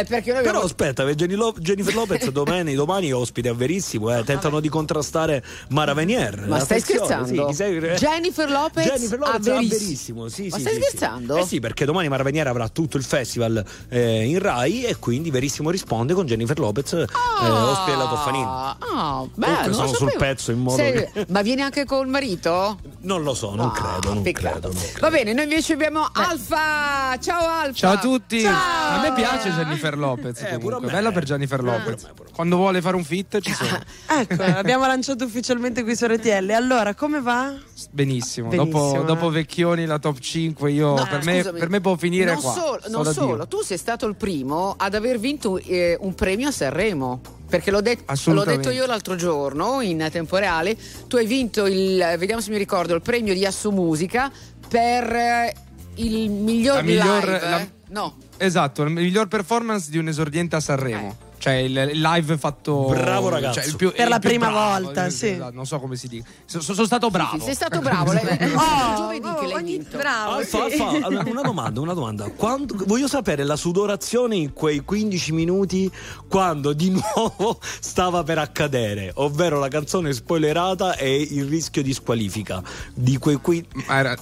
Speaker 1: Eh, perché noi
Speaker 2: Però
Speaker 1: abbiamo
Speaker 2: aspetta, che Jenny Lo- Jennifer Lopez (laughs) domani, domani ospite a Verissimo, eh, tentano di contrastare Mara Venier.
Speaker 1: Ma stai scherzando?
Speaker 2: sì, sei-
Speaker 1: Jennifer Lopez,
Speaker 2: Jennifer Lopez
Speaker 1: a
Speaker 2: a
Speaker 1: Verissimo.
Speaker 2: Verissimo, sì,
Speaker 1: Ma
Speaker 2: sì,
Speaker 1: stai
Speaker 2: sì, sì.
Speaker 1: scherzando?
Speaker 2: Eh sì, perché domani Mara Venier avrà tutto il festival eh, in Rai e quindi Verissimo risponde con Jennifer Lopez eh, ospite della Toffanini.
Speaker 1: Ah, ah, beh,
Speaker 2: sono sul pezzo in modo
Speaker 1: Sei-
Speaker 2: che- (laughs)
Speaker 1: Ma viene anche col marito?
Speaker 2: Non lo so, non
Speaker 1: Ah,
Speaker 2: credo, non credo. non credo.
Speaker 1: Va bene, noi invece abbiamo Alfa. Ciao Alfa.
Speaker 15: Ciao a tutti.
Speaker 1: Ciao.
Speaker 15: A me piace Jennifer Lopez.
Speaker 2: Eh,
Speaker 15: comunque. Bella per Jennifer Lopez. Quando vuole fare un fit ci sono. (laughs)
Speaker 3: Ecco, abbiamo lanciato ufficialmente qui su RTL. Allora, come va?
Speaker 15: Benissimo.
Speaker 3: Benissimo,
Speaker 15: dopo,
Speaker 3: eh.
Speaker 15: dopo Vecchioni la top 5 io
Speaker 1: No,
Speaker 15: per, me, per me può finire
Speaker 1: non
Speaker 15: qua.
Speaker 1: Solo, non solo,
Speaker 15: Dio.
Speaker 1: tu sei stato il primo ad aver vinto eh, un premio a Sanremo. Perché l'ho, det- l'ho detto io l'altro giorno in tempo reale. Tu hai vinto il, vediamo se mi ricordo, il premio di Asso Musica per eh, il miglior,
Speaker 15: La miglior-
Speaker 1: live.
Speaker 15: la-
Speaker 1: eh? No,
Speaker 15: Esatto, la miglior performance di un esordiente a Sanremo. Cioè il, il live fatto
Speaker 2: Bravo ragazzo.
Speaker 15: cioè, il più-
Speaker 3: Per
Speaker 15: il
Speaker 3: la
Speaker 15: più
Speaker 3: prima
Speaker 15: bravo,
Speaker 3: volta,
Speaker 15: il-
Speaker 3: sì.
Speaker 15: esatto, non so come si dica. So- so- sono stato bravo.
Speaker 1: Sì, sei stato (laughs) bravo. lei-
Speaker 3: Oh,
Speaker 1: giovedì che l'hai
Speaker 3: ogni-
Speaker 1: vinto.
Speaker 3: bravo.
Speaker 2: Alfa,
Speaker 3: sì.
Speaker 2: Alfa, (laughs) allora, una domanda, una domanda. Quando- voglio sapere la sudorazione in quei 15 minuti quando di (laughs) nuovo stava per accadere, ovvero la canzone spoilerata e il rischio di squalifica. Di quei,
Speaker 15: Ma era,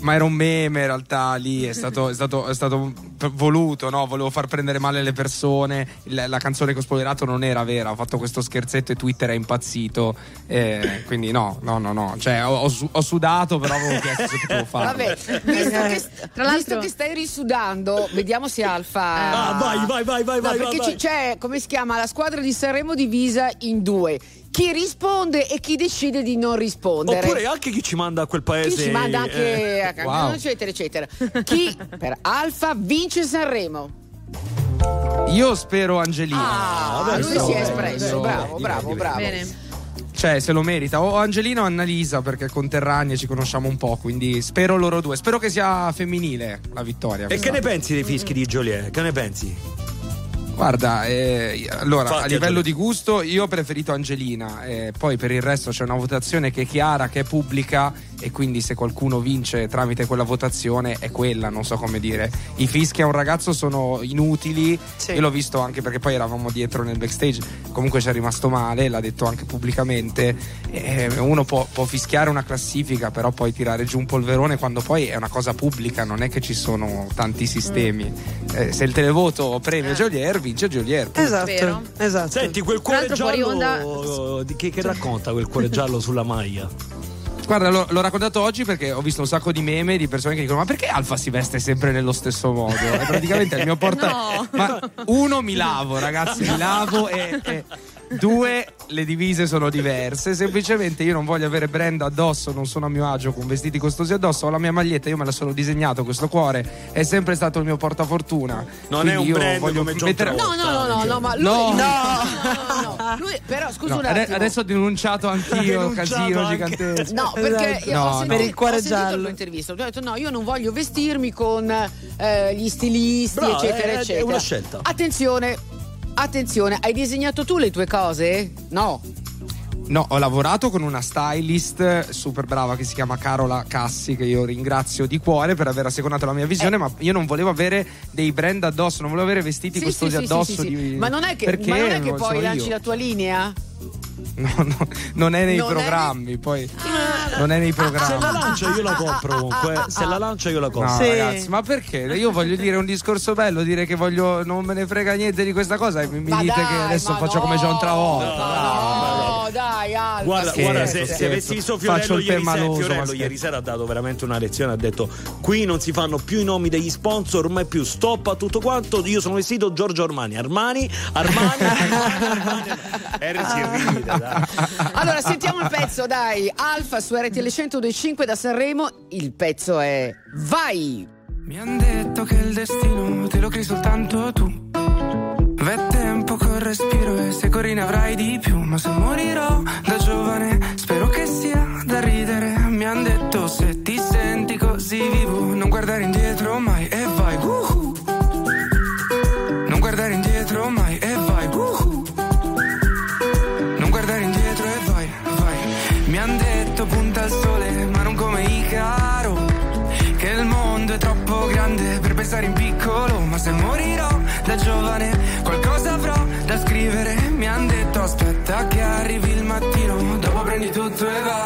Speaker 15: ma era un meme in realtà lì, è stato, è stato- è stato voluto, no? Volevo far prendere male le persone. Il- la canzone che ho spoilerato non era vera, ho fatto questo scherzetto e Twitter è impazzito. eh, quindi no, no, no, no. Cioè, ho, ho su- ho sudato, però avevo chiesto se potevo farlo.
Speaker 1: Vabbè, visto che,
Speaker 6: Tra l'altro-
Speaker 1: visto che stai risudando, vediamo se Alfa.
Speaker 2: Ah, vai, vai, vai, vai,
Speaker 1: No,
Speaker 2: vai,
Speaker 1: perché
Speaker 2: vai,
Speaker 1: c'è, come si chiama, la squadra di Sanremo divisa in due. Chi risponde e chi decide di non rispondere.
Speaker 2: Oppure anche chi ci manda a quel
Speaker 1: chi
Speaker 2: paese.
Speaker 1: ci manda anche
Speaker 2: eh,
Speaker 1: a
Speaker 15: wow.
Speaker 1: eccetera, eccetera. Chi per Alfa vince Sanremo?
Speaker 15: Io spero Angelina.
Speaker 1: Ah,
Speaker 2: adesso
Speaker 1: lui si è espresso. Bravo, bravo, bravo.
Speaker 6: Bene.
Speaker 15: Cioè, se lo merita. O Angelina o Annalisa, perché conterranee ci conosciamo un po'. Quindi spero loro due. Spero che sia femminile la vittoria.
Speaker 2: E che
Speaker 15: quest'anno.
Speaker 2: ne pensi dei fischi di Joliet? Che ne pensi?
Speaker 15: Guarda, eh, allora
Speaker 2: Fatti,
Speaker 15: a livello di gusto io ho preferito Angelina, eh, poi per il resto c'è una votazione che è chiara, che è pubblica e quindi se qualcuno vince tramite quella votazione è quella, non so come dire. I fischi a un ragazzo sono inutili,
Speaker 3: Sì.
Speaker 15: io l'ho visto anche perché poi eravamo dietro nel backstage, comunque ci è rimasto male, l'ha detto anche pubblicamente, eh, uno può, può fischiare una classifica però poi tirare giù un polverone quando poi è una cosa pubblica, non è che ci sono tanti sistemi. Eh, se il televoto premia Jolier, vince Jolier. punto.
Speaker 3: Esatto,
Speaker 6: Vero.
Speaker 3: esatto.
Speaker 2: Senti, quel cuore giallo. di- Che, che racconta quel cuore giallo sulla maglia?
Speaker 15: Guarda, l'ho, l'ho raccontato oggi perché ho visto un sacco di meme di persone che dicono: Ma perché Alfa si veste sempre nello stesso modo? E praticamente il mio (laughs) porta.
Speaker 6: No.
Speaker 15: Ma uno mi lavo, ragazzi, mi lavo e. e- Due, le divise sono diverse. Semplicemente io non voglio avere brand addosso, non sono a mio agio con vestiti costosi addosso. Ho la mia maglietta, io me la sono disegnato. Questo cuore è sempre stato il mio portafortuna.
Speaker 2: Non è
Speaker 15: Quindi
Speaker 2: un
Speaker 15: io
Speaker 2: brand
Speaker 15: voglio
Speaker 2: come John
Speaker 15: mettere-.
Speaker 1: No, no, no, no, no, ma lui
Speaker 15: No.
Speaker 1: no, no, no. (laughs) Lui, però scusa
Speaker 15: No,
Speaker 1: un attimo.
Speaker 15: adesso ho denunciato anch'io, casino gigantesco.
Speaker 1: No, perché
Speaker 3: Esatto.
Speaker 1: io ho
Speaker 15: No,
Speaker 1: sentito,
Speaker 15: no.
Speaker 3: Per il cuore
Speaker 1: ho
Speaker 3: giallo.
Speaker 1: intervista. Hai detto: no, io non voglio vestirmi con eh, gli stilisti,
Speaker 2: Bravo,
Speaker 1: eccetera,
Speaker 2: è- è
Speaker 1: eccetera.
Speaker 2: una scelta.
Speaker 1: Attenzione, attenzione, hai disegnato tu le tue cose? No.
Speaker 15: No, ho lavorato con una stylist super brava che si chiama Carola Cassi, che io ringrazio di cuore per aver asseconato la mia visione, ma io non volevo avere dei brand addosso, non volevo avere vestiti
Speaker 1: Sì,
Speaker 15: costosi
Speaker 1: sì,
Speaker 15: addosso.
Speaker 1: sì,
Speaker 15: di-
Speaker 1: Ma non è che,
Speaker 15: Perché
Speaker 1: ma non è che poi lanci
Speaker 15: io.
Speaker 1: la tua linea?
Speaker 15: No, no, non è nei
Speaker 1: Non è
Speaker 15: programmi, poi non è nei
Speaker 2: Se la
Speaker 15: programmi.
Speaker 2: lancia io la compro comunque. Se la lancia io la compro.
Speaker 15: No,
Speaker 3: Sì.
Speaker 15: ragazzi, ma perché? Io voglio dire un discorso bello, dire che voglio non me ne frega niente di questa cosa e mi, mi dite
Speaker 1: dai,
Speaker 15: che adesso faccio
Speaker 1: no,
Speaker 15: come John Travolta.
Speaker 1: No, dai, Alfa.
Speaker 2: Guarda,
Speaker 15: Scherzo,
Speaker 2: guarda, se, se avessi visto
Speaker 15: Faccio
Speaker 2: Fiorello,
Speaker 15: il
Speaker 2: ieri, sera, Fiorello ieri sera ha dato veramente una lezione. Ha detto: Qui non si fanno più i nomi degli sponsor, mai più stop a tutto quanto. Io sono vestito Giorgio Armani. Armani, Armani, Armani. E si (laughs)
Speaker 1: Allora, sentiamo il pezzo, dai. Alfa su RTL 1025 da Sanremo. Il pezzo è Vai!
Speaker 5: Mi han detto che il destino te lo crei soltanto tu. V'è tempo col respiro e se corri ne avrai di più. Ma se morirò da giovane, spero che sia da ridere. Mi han detto se ti senti così vivo, non guardare indietro mai e vai. Woohoo. Aspetta che arrivi il mattino, dopo prendi tutto e vai.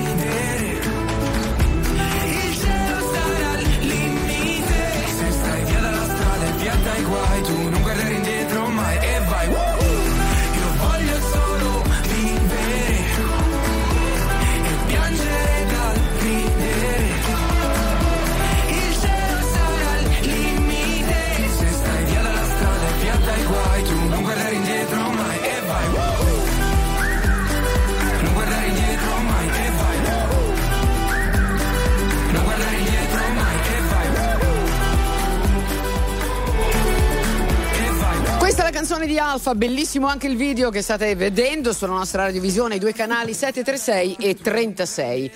Speaker 1: Canzone di Alfa, bellissimo anche il video che state vedendo sulla nostra radiovisione, i due canali 736 e 36.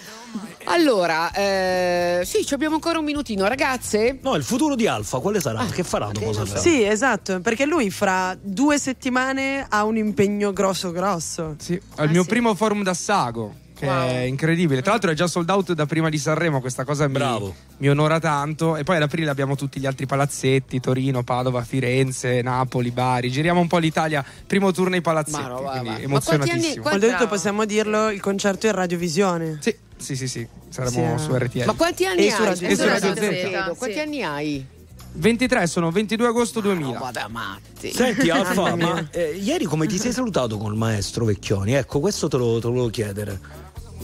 Speaker 1: Allora, eh, sì, ci abbiamo ancora un minutino, ragazze.
Speaker 2: No, il futuro di Alfa, quale sarà? che farà dopo Sanremo?
Speaker 3: Sì, esatto, perché lui fra due settimane ha un impegno grosso grosso.
Speaker 15: Sì, al mio primo forum da Che è incredibile. Tra l'altro è già sold out da prima di Sanremo. Questa cosa mi, mi onora tanto. E poi ad aprile abbiamo tutti gli altri palazzetti: Torino, Padova, Firenze, Napoli, Bari. Giriamo un po' l'Italia. Primo tour nei palazzetti.
Speaker 3: Ma no, va,
Speaker 15: quindi
Speaker 3: va. Ma
Speaker 15: emozionatissimo.
Speaker 3: Quando ho detto possiamo dirlo, il concerto in radiovisione.
Speaker 15: Sì, sì, sì, sì. Saremo
Speaker 3: Sì, eh.
Speaker 15: su RTL.
Speaker 1: Ma quanti anni
Speaker 3: E
Speaker 1: hai?
Speaker 3: Radio
Speaker 1: chiedo, Quanti anni hai?
Speaker 15: 23 sono 22 agosto 2000.
Speaker 1: Vada matti.
Speaker 2: Senti Alfa, ma eh, ieri come ti sei salutato col maestro Vecchioni? Ecco, questo te lo, te lo volevo chiedere.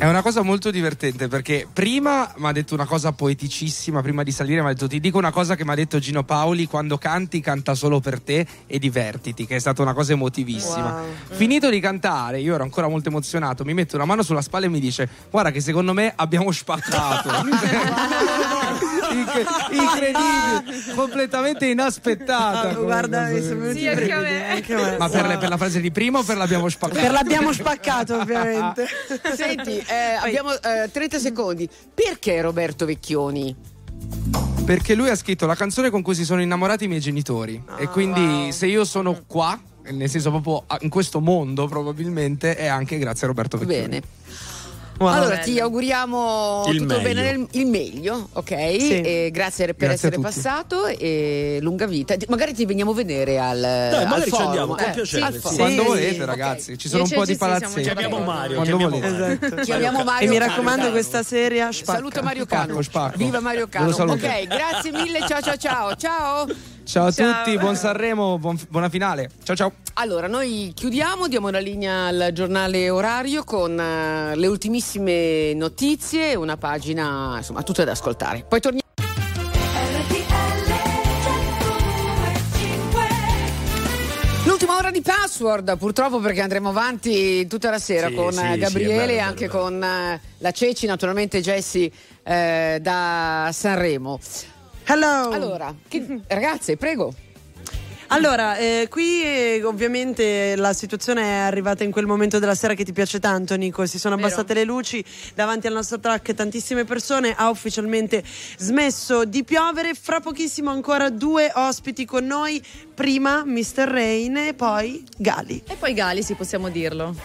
Speaker 15: È una cosa molto divertente perché prima mi ha detto una cosa poeticissima, prima di salire mi ha detto ti dico una cosa che mi ha detto Gino Paoli, quando canti canta solo per te e divertiti, che è stata una cosa emotivissima.
Speaker 3: Wow.
Speaker 15: Finito di cantare, io ero ancora molto emozionato, mi mette una mano sulla spalla e mi dice guarda che secondo me abbiamo spaccato. (laughs) (laughs) Incre- incredibile, completamente inaspettata.
Speaker 3: Ah, guarda, mi
Speaker 6: Sì, anche a me.
Speaker 3: anche a me.
Speaker 15: Ma per, per la frase di prima o per l'abbiamo spaccato?
Speaker 3: Per l'abbiamo spaccato, ovviamente. (laughs)
Speaker 1: Senti, eh, abbiamo eh, 30 secondi. Perché Roberto Vecchioni?
Speaker 15: Perché lui ha scritto la canzone con cui si sono innamorati i miei genitori. e quindi se io sono qua, nel senso proprio in questo mondo probabilmente, è anche grazie a Roberto Vecchioni.
Speaker 1: Bene.
Speaker 3: Wow.
Speaker 1: allora ti auguriamo
Speaker 2: Il
Speaker 1: tutto
Speaker 2: meglio.
Speaker 1: bene, nel- il meglio, ok?
Speaker 3: Sì.
Speaker 1: E grazie per
Speaker 15: Grazie
Speaker 1: essere passato e lunga vita. Magari ti veniamo a vedere al,
Speaker 2: Dai,
Speaker 1: al
Speaker 2: magari ci
Speaker 1: forum,
Speaker 2: andiamo, con
Speaker 1: eh.
Speaker 2: piacere,
Speaker 1: al
Speaker 2: sì.
Speaker 1: forum.
Speaker 15: Quando
Speaker 3: Sì,
Speaker 15: volete,
Speaker 3: sì.
Speaker 15: ragazzi,
Speaker 1: Ok.
Speaker 15: ci sono un
Speaker 6: Io
Speaker 15: po'
Speaker 6: ci-
Speaker 15: di
Speaker 6: ci
Speaker 15: palazzetti.
Speaker 6: già
Speaker 2: Chiamiamo Mario,
Speaker 15: Quando
Speaker 2: chiamiamo.
Speaker 3: Esatto.
Speaker 1: Chiamiamo Mario
Speaker 3: E mi raccomando, questa serie spacca.
Speaker 1: Saluto Mario Cano.
Speaker 15: spacco.
Speaker 1: Viva Mario Cano. Ok, grazie mille. Ciao ciao ciao. Ciao.
Speaker 15: Ciao a
Speaker 6: Ciao.
Speaker 15: tutti, buon Sanremo, buon- buona finale. Ciao ciao.
Speaker 1: Allora, noi chiudiamo, diamo la linea al giornale orario con eh, le ultimissime notizie, una pagina, insomma, tutte da ascoltare. Poi torniamo. L'ultima ora di password, purtroppo perché andremo avanti tutta la sera
Speaker 2: Sì,
Speaker 1: con
Speaker 2: sì,
Speaker 1: eh,
Speaker 2: sì,
Speaker 1: Gabriele
Speaker 2: bello,
Speaker 1: e anche
Speaker 2: bello.
Speaker 1: con eh, la Ceci, naturalmente Jessie eh, da Sanremo.
Speaker 3: Hello.
Speaker 1: Allora, che- ragazze, prego.
Speaker 3: Allora, eh, qui eh, ovviamente la situazione è arrivata in quel momento della sera che ti piace tanto, Nico. Si sono
Speaker 6: Vero.
Speaker 3: abbassate le luci davanti al nostro track, tantissime persone. Ha ufficialmente smesso di piovere. Fra pochissimo ancora due ospiti con noi. Prima Mr. Rain e poi Gali.
Speaker 6: E poi Gali, sì, possiamo dirlo.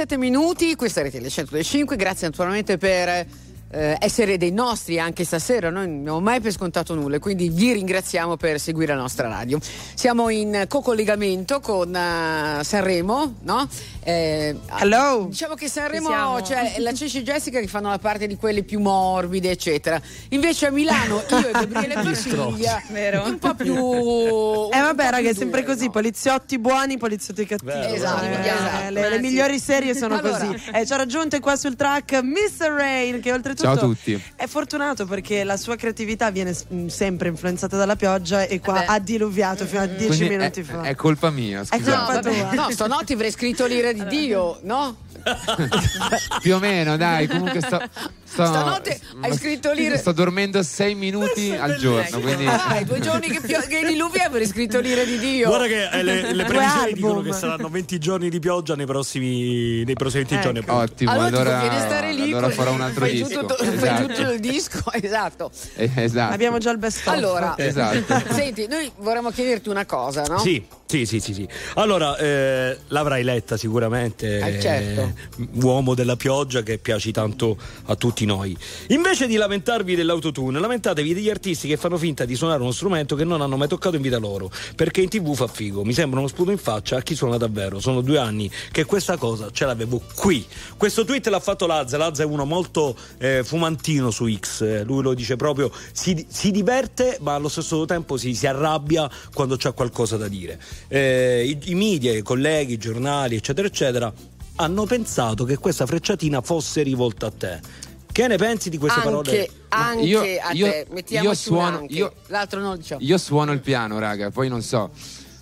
Speaker 1: 6 e 7 minuti, questa rete le 105, grazie naturalmente per eh, essere dei nostri anche stasera, noi non abbiamo mai per scontato nulla, quindi vi ringraziamo per seguire la nostra radio. Siamo in co-collegamento con eh, Sanremo, no? Eh,
Speaker 3: Hello.
Speaker 1: Diciamo che Sanremo c'è la Ceci e Jessica che fanno la parte di quelle più morbide, eccetera. Invece a Milano (laughs) io e Gabriele Passiglia
Speaker 6: Vero.
Speaker 1: un po' più (laughs)
Speaker 3: Eh vabbè raga è sempre così, poliziotti buoni, poliziotti cattivi.
Speaker 2: Vero,
Speaker 1: Esatto,
Speaker 3: Eh,
Speaker 1: esatto.
Speaker 3: le, le
Speaker 1: Eh,
Speaker 3: migliori serie sono
Speaker 1: Allora.
Speaker 3: così. Eh, ci ha raggiunto qua sul track Mr. Rain che oltretutto
Speaker 16: Ciao a tutti.
Speaker 3: è fortunato perché la sua creatività viene mm, sempre influenzata dalla pioggia e qua
Speaker 6: Eh beh.
Speaker 3: ha diluviato fino a dieci
Speaker 16: Quindi
Speaker 3: minuti
Speaker 16: è,
Speaker 3: fa.
Speaker 16: è colpa mia,
Speaker 3: È
Speaker 16: scusate.
Speaker 3: colpa tua.
Speaker 1: No, stanotte avrei scritto l'ira (laughs) di Dio, no? (laughs)
Speaker 16: Più o meno, dai, comunque sto, (laughs) sto-
Speaker 1: Stanotte hai scritto l'ira.
Speaker 16: Sto dormendo sei minuti al giorno, quindi
Speaker 1: Dai, due giorni che, pio- che diluvia avrei scritto l'ira di Dio.
Speaker 2: Guarda che eh, le, le (laughs) previsioni
Speaker 3: album.
Speaker 2: dicono che saranno 20 giorni di pioggia nei prossimi, nei prossimi 20 giorni.
Speaker 3: Ecco.
Speaker 2: appunto.
Speaker 16: ottimo.
Speaker 1: allora,
Speaker 16: Allora,
Speaker 1: lì.
Speaker 16: allora farò un altro
Speaker 1: fai
Speaker 16: disco.
Speaker 1: Tutto, fai
Speaker 16: Esatto.
Speaker 1: tutto il disco, (laughs) esatto.
Speaker 16: Eh, esatto.
Speaker 3: Abbiamo già il best of.
Speaker 1: Allora, (laughs)
Speaker 16: Esatto.
Speaker 1: senti, noi vorremmo chiederti una cosa, no?
Speaker 2: Sì, sì, sì, sì, sì. Allora, eh, l'avrai letta sicuramente.
Speaker 1: Eh, certo.
Speaker 2: eh, uomo della pioggia che piaci tanto a tutti noi. Invece di lamentarvi dell'autotune, lamentatevi degli artisti che fanno finta di suonare uno strumento che non hanno mai toccato in vita loro. Perché in tv fa figo. Mi sembra uno sputo in faccia a chi suona davvero. Sono due anni che questa cosa ce l'avevo qui. Questo tweet l'ha fatto Lazza. Lazza è uno molto eh, fumantino su X. Lui lo dice proprio: si, si diverte, ma allo stesso tempo si, si arrabbia quando c'ha qualcosa da dire. Eh, i, I media, i colleghi, i giornali, eccetera, eccetera, hanno pensato che questa frecciatina fosse rivolta a te. Che ne pensi di queste
Speaker 1: Anche,
Speaker 2: parole?
Speaker 1: anche
Speaker 16: io-
Speaker 1: a
Speaker 16: io-
Speaker 1: te, mettiamoci
Speaker 16: io
Speaker 1: un
Speaker 16: suono-
Speaker 1: anche.
Speaker 16: io-
Speaker 1: L'altro no, diciamo.
Speaker 16: Io suono il piano, raga, poi non so.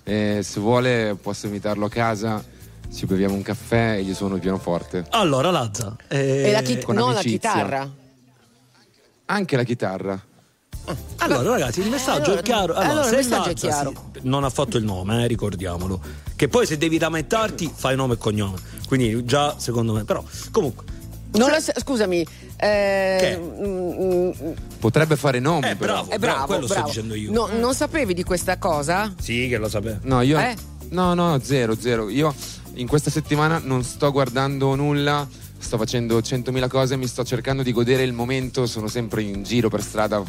Speaker 16: eh, se vuole posso invitarlo a casa, ci beviamo un caffè e gli suono il pianoforte.
Speaker 2: Allora, Lazza. eh,
Speaker 1: E la non
Speaker 16: amicizia.
Speaker 1: la chitarra.
Speaker 16: Anche la chitarra.
Speaker 2: Allora, ragazzi, il messaggio
Speaker 1: allora-
Speaker 2: è chiaro. Allora,
Speaker 1: allora, il
Speaker 2: se
Speaker 1: messaggio è
Speaker 2: Lazza
Speaker 1: chiaro.
Speaker 2: si- non ha fatto il nome, eh, ricordiamolo. Che poi se devi lamentarti, fai nome e cognome. Quindi già, secondo me, però, comunque.
Speaker 1: Non la sa- scusami, eh, mm, mm,
Speaker 16: Potrebbe fare nomi,
Speaker 2: Eh,
Speaker 16: però.
Speaker 2: bravo.
Speaker 1: è bravo,
Speaker 2: quello sto
Speaker 1: bravo.
Speaker 2: dicendo io.
Speaker 1: No, non sapevi di questa cosa?
Speaker 2: Sì, che lo sapevo.
Speaker 16: No, io.
Speaker 1: Eh?
Speaker 16: No, no, zero, zero. Io in questa settimana non sto guardando nulla, sto facendo 100.000 cose, mi sto cercando di godere il momento, sono sempre in giro per strada,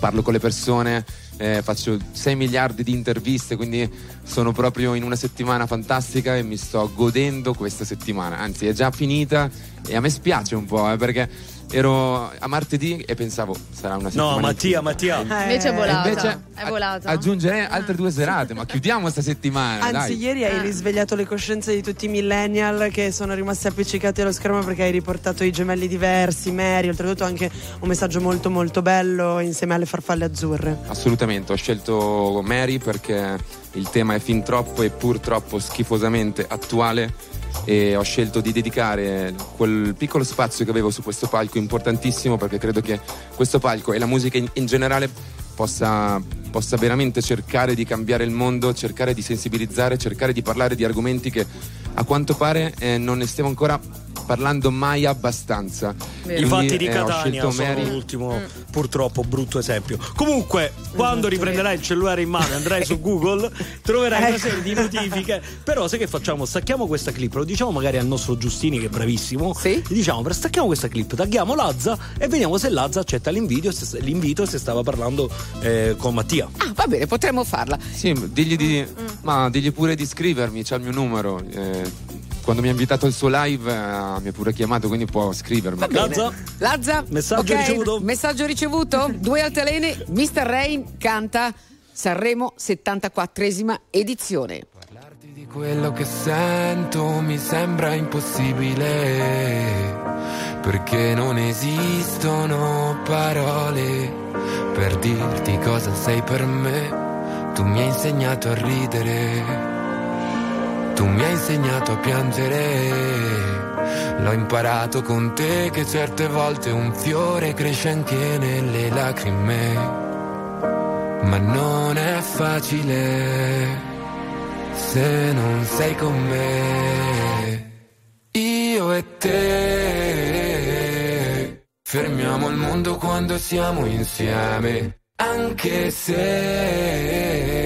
Speaker 16: parlo con le persone, eh, faccio 6 miliardi di interviste, quindi sono proprio in una settimana fantastica e mi sto godendo questa settimana. Anzi, è già finita e a me spiace un po', eh, perché ero a martedì e pensavo sarà una settimana.
Speaker 2: No, Mattia. Mattia.
Speaker 6: Invece è volata.
Speaker 16: Invece
Speaker 6: è volata.
Speaker 16: aggiungerei altre due serate, ma chiudiamo sta settimana.
Speaker 3: Anzi,
Speaker 16: dai.
Speaker 3: ieri hai risvegliato le coscienze di tutti i millennial che sono rimasti appiccicati allo schermo perché hai riportato i gemelli diversi, Mary, oltretutto anche un messaggio molto molto bello insieme alle farfalle azzurre.
Speaker 16: Assolutamente, ho scelto Mary perché il tema è fin troppo e purtroppo schifosamente attuale e ho scelto di dedicare quel piccolo spazio che avevo su questo palco importantissimo perché credo che questo palco e la musica in, in generale possa, possa veramente cercare di cambiare il mondo, cercare di sensibilizzare, cercare di parlare di argomenti che a quanto pare eh, non ne stiamo ancora parlando mai abbastanza.
Speaker 2: I
Speaker 16: Quindi,
Speaker 2: fatti di
Speaker 16: eh,
Speaker 2: Catania sono
Speaker 16: Mary.
Speaker 2: l'ultimo purtroppo brutto esempio. Comunque, quando riprenderai il cellulare in mano e andrai su (laughs) Google, troverai una serie di notifiche. Però sai che facciamo? Stacchiamo questa clip, lo diciamo magari al nostro Giustini che è bravissimo.
Speaker 1: Sì.
Speaker 2: Gli diciamo, per stacchiamo questa clip, tagliamo Lazza e vediamo se Lazza accetta l'invito, se, l'invito e se stava parlando eh, con Mattia.
Speaker 1: Ah, va bene, potremmo farla.
Speaker 16: Sì, digli, di, ma digli pure di scrivermi, c'ha il mio numero. eh,
Speaker 17: quando mi ha invitato al suo live eh, mi ha pure chiamato, quindi può scrivermi.
Speaker 2: Lazza?
Speaker 1: Lazza?
Speaker 2: Messaggio
Speaker 1: Ok,
Speaker 2: ricevuto?
Speaker 1: Messaggio ricevuto? Due altalene, Mr. Rain canta Sanremo 74esima edizione.
Speaker 16: Di quello che sento mi sembra impossibile, perché non esistono parole per dirti cosa sei per me. Tu mi hai insegnato a ridere, tu mi hai insegnato a piangere. L'ho imparato con te che certe volte un fiore cresce anche nelle lacrime, ma non è facile se non sei con me. Io e te fermiamo il mondo quando siamo insieme, anche se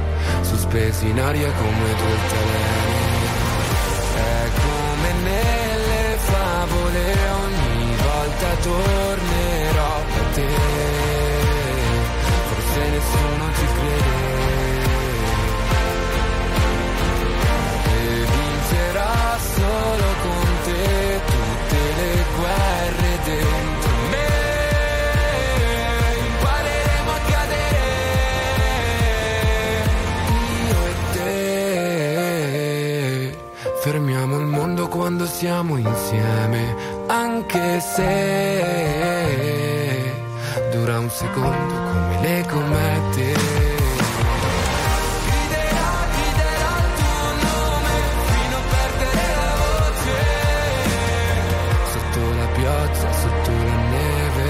Speaker 16: sospesi in aria come due altalene. È come nelle favole, ogni volta tornerò da te. Forse nessuno ci crede. E vincerò solo con te tutte le guerre fermiamo il mondo quando siamo insieme, anche se dura un secondo come le comete. Griderò, griderò il tuo nome fino a perdere la voce. Sotto la pioggia, sotto la neve,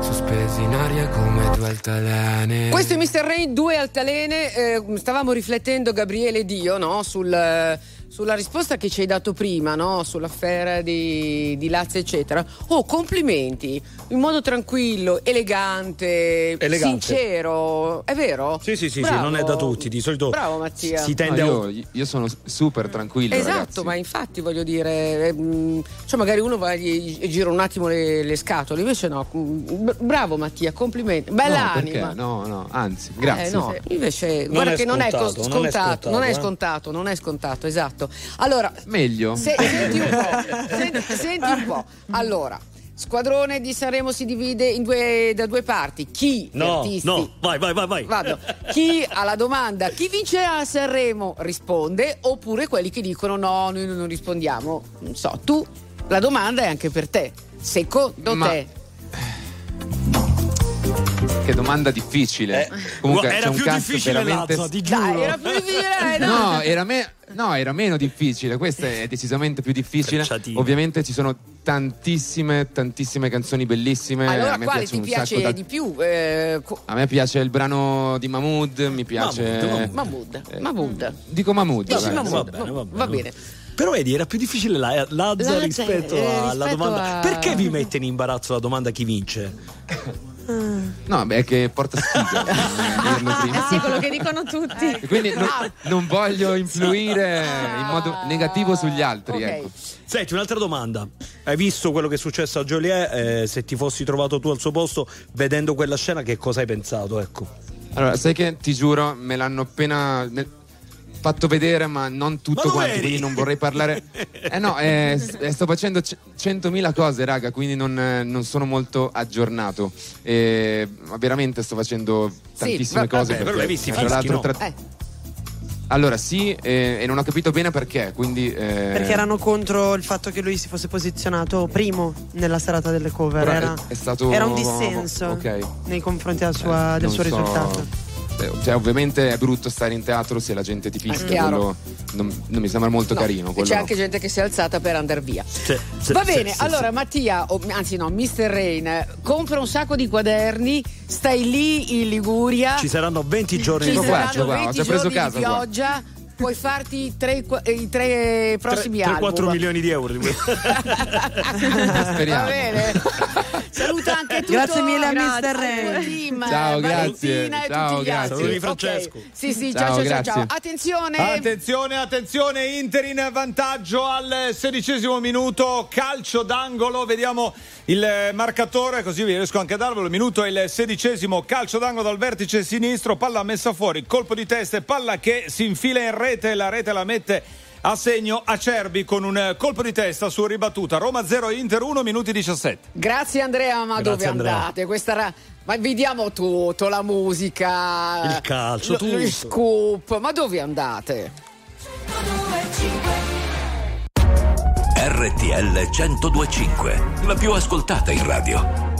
Speaker 16: sospesi in aria come due altalene.
Speaker 1: Questo è Mr. Rain, due altalene. eh, stavamo riflettendo, Gabriele ed io, no, sul, sulla risposta che ci hai dato prima, no, sull'affare di, di Lazio, eccetera. Oh, complimenti! In modo tranquillo, elegante,
Speaker 2: Elegante.
Speaker 1: sincero. È vero?
Speaker 2: Sì, sì, sì, sì, non è da tutti. Di solito
Speaker 1: Bravo, Mattia.
Speaker 2: si tende
Speaker 17: No,
Speaker 2: a.
Speaker 17: io, io sono super tranquillo.
Speaker 1: Esatto,
Speaker 17: ragazzi.
Speaker 1: ma infatti voglio dire, ehm, cioè magari uno va e gli gira un attimo le, le scatole, invece no. mm, Bravo Mattia, complimenti. Bella
Speaker 17: no, perché?
Speaker 1: anima.
Speaker 17: No, no, anzi, grazie.
Speaker 1: Eh, no, invece,
Speaker 2: Non
Speaker 1: guarda
Speaker 2: è
Speaker 1: che non è
Speaker 2: scontato, non è
Speaker 1: scontato,
Speaker 2: scontato,
Speaker 1: non è
Speaker 2: eh.
Speaker 1: scontato, non è scontato, esatto. Allora,
Speaker 17: Meglio.
Speaker 1: se- senti un po', (laughs) senti, senti un po'. Allora, Squadrone di Sanremo si divide in due, da due parti. Chi
Speaker 2: No,
Speaker 1: artisti
Speaker 2: no, vai, vai, vai, vai.
Speaker 1: Vado. Chi alla domanda chi vincerà a Sanremo risponde, oppure quelli che dicono no, noi non rispondiamo. Non so, tu la domanda è anche per te. Secondo
Speaker 17: Ma-
Speaker 1: te,
Speaker 17: Che domanda difficile. Comunque
Speaker 2: Guarda,
Speaker 17: c'è
Speaker 2: era
Speaker 17: un
Speaker 2: più difficile
Speaker 17: veramente.
Speaker 2: Lazza, ti giuro.
Speaker 1: dai, era più difficile, eh, no?
Speaker 17: No era, me- no, era meno difficile, questo è decisamente più difficile.
Speaker 2: Frecciatino.
Speaker 17: Ovviamente ci sono tantissime, tantissime canzoni bellissime.
Speaker 1: Allora,
Speaker 17: a me
Speaker 1: quale
Speaker 17: piace
Speaker 1: ti
Speaker 17: un
Speaker 1: piace
Speaker 17: da-
Speaker 1: di più? Eh, co-
Speaker 17: A me piace il brano di Mahmood, mi piace.
Speaker 1: Mahmood, Mahmood.
Speaker 17: Dico Mahmood.
Speaker 1: Dici
Speaker 17: vabbè.
Speaker 1: Mahmood,
Speaker 2: va bene,
Speaker 1: va,
Speaker 2: va
Speaker 1: va
Speaker 2: bene.
Speaker 1: bene.
Speaker 2: Però vedi, era più difficile la Lazza
Speaker 1: Lazza,
Speaker 2: rispetto
Speaker 1: eh,
Speaker 2: alla
Speaker 1: rispetto
Speaker 2: domanda.
Speaker 1: a-
Speaker 2: Perché vi mette in imbarazzo la domanda chi vince? (laughs)
Speaker 16: No, beh, è che porta sfiga. (laughs) eh, prima.
Speaker 6: Eh sì, quello che dicono tutti.
Speaker 16: E quindi non, non voglio influire in modo negativo sugli altri.
Speaker 1: Ok.
Speaker 16: Ecco.
Speaker 2: Senti, un'altra domanda. Hai visto quello che è successo a Joliet? Eh, se ti fossi trovato tu al suo posto, vedendo quella scena, che cosa hai pensato? Ecco.
Speaker 16: Allora, sai che ti giuro, me l'hanno appena me- fatto vedere, ma non tutto
Speaker 2: Ma
Speaker 16: quanto, quindi non vorrei parlare. Eh no, eh, (laughs) sto facendo c- 100.000 cose, raga, quindi non, eh, non sono molto aggiornato. Eh, ma veramente sto facendo tantissime
Speaker 2: va-
Speaker 16: cose.
Speaker 2: vabbè, però
Speaker 16: perché,
Speaker 2: l'hai visti
Speaker 16: tra
Speaker 2: fischi,
Speaker 16: l'altro,
Speaker 2: no?
Speaker 16: tra-
Speaker 1: Eh.
Speaker 16: Allora, sì, eh, e non ho capito bene perché, quindi. eh,
Speaker 3: Perché erano contro il fatto che lui si fosse posizionato primo nella serata delle cover.
Speaker 16: Però è-
Speaker 3: Era,
Speaker 16: è stato-
Speaker 3: era un dissenso
Speaker 16: ok.
Speaker 3: nei confronti della sua-
Speaker 16: Eh,
Speaker 3: del suo
Speaker 16: so-
Speaker 3: risultato.
Speaker 16: Eh, Cioè, ovviamente è brutto stare in teatro se la gente ti fischia, non, non mi sembra molto
Speaker 1: No,
Speaker 16: carino.
Speaker 1: e
Speaker 16: quello
Speaker 1: c'è
Speaker 16: no.
Speaker 1: anche gente che si è alzata per andare via.
Speaker 2: Sì, sì,
Speaker 1: Va bene,
Speaker 2: sì,
Speaker 1: allora. Mattia, o- anzi no, Mr. Rain, compra un sacco di quaderni, stai lì in Liguria.
Speaker 2: Ci saranno 20 giorni
Speaker 1: ci
Speaker 2: di
Speaker 16: Sto qua,
Speaker 1: saranno
Speaker 16: sto qua, ho
Speaker 1: 20
Speaker 16: già preso
Speaker 1: giorni
Speaker 16: casa
Speaker 1: di
Speaker 16: qua.
Speaker 1: Puoi farti i tre, i tre prossimi album.
Speaker 2: 4 milioni di euro. di (laughs)
Speaker 1: Va
Speaker 16: Speriamo.
Speaker 1: bene. Saluta anche tutto
Speaker 3: Grazie mille a
Speaker 1: Grazie
Speaker 3: Mr. Rain.
Speaker 1: al team,
Speaker 16: Ciao,
Speaker 1: Valentina
Speaker 16: grazie.
Speaker 1: e
Speaker 16: Ciao,
Speaker 1: tutti gli
Speaker 16: grazie.
Speaker 1: altri.
Speaker 2: Saluti. Francesco.
Speaker 1: Sì, sì,
Speaker 16: Ciao,
Speaker 1: ciao, ciao, ciao,
Speaker 16: grazie.
Speaker 1: ciao. Attenzione.
Speaker 18: Attenzione, attenzione, Inter in vantaggio al sedicesimo minuto, calcio d'angolo, vediamo il eh, marcatore, così vi riesco anche a darvelo, minuto è il sedicesimo, calcio d'angolo dal vertice sinistro, palla messa fuori, colpo di testa e palla che si infila in rete, la rete la mette a segno Acerbi con un eh, colpo di testa su ribattuta, Roma 0, Inter 1, minuti 17.
Speaker 1: Grazie Andrea, ma
Speaker 2: Grazie,
Speaker 1: dove
Speaker 2: Andrea.
Speaker 1: andate? Questa ra- ma vediamo tutto, la musica,
Speaker 2: Il calcio,
Speaker 1: lo-
Speaker 2: tutto.
Speaker 1: gli scoop, ma dove andate?
Speaker 19: RTL 1025, la più ascoltata in radio.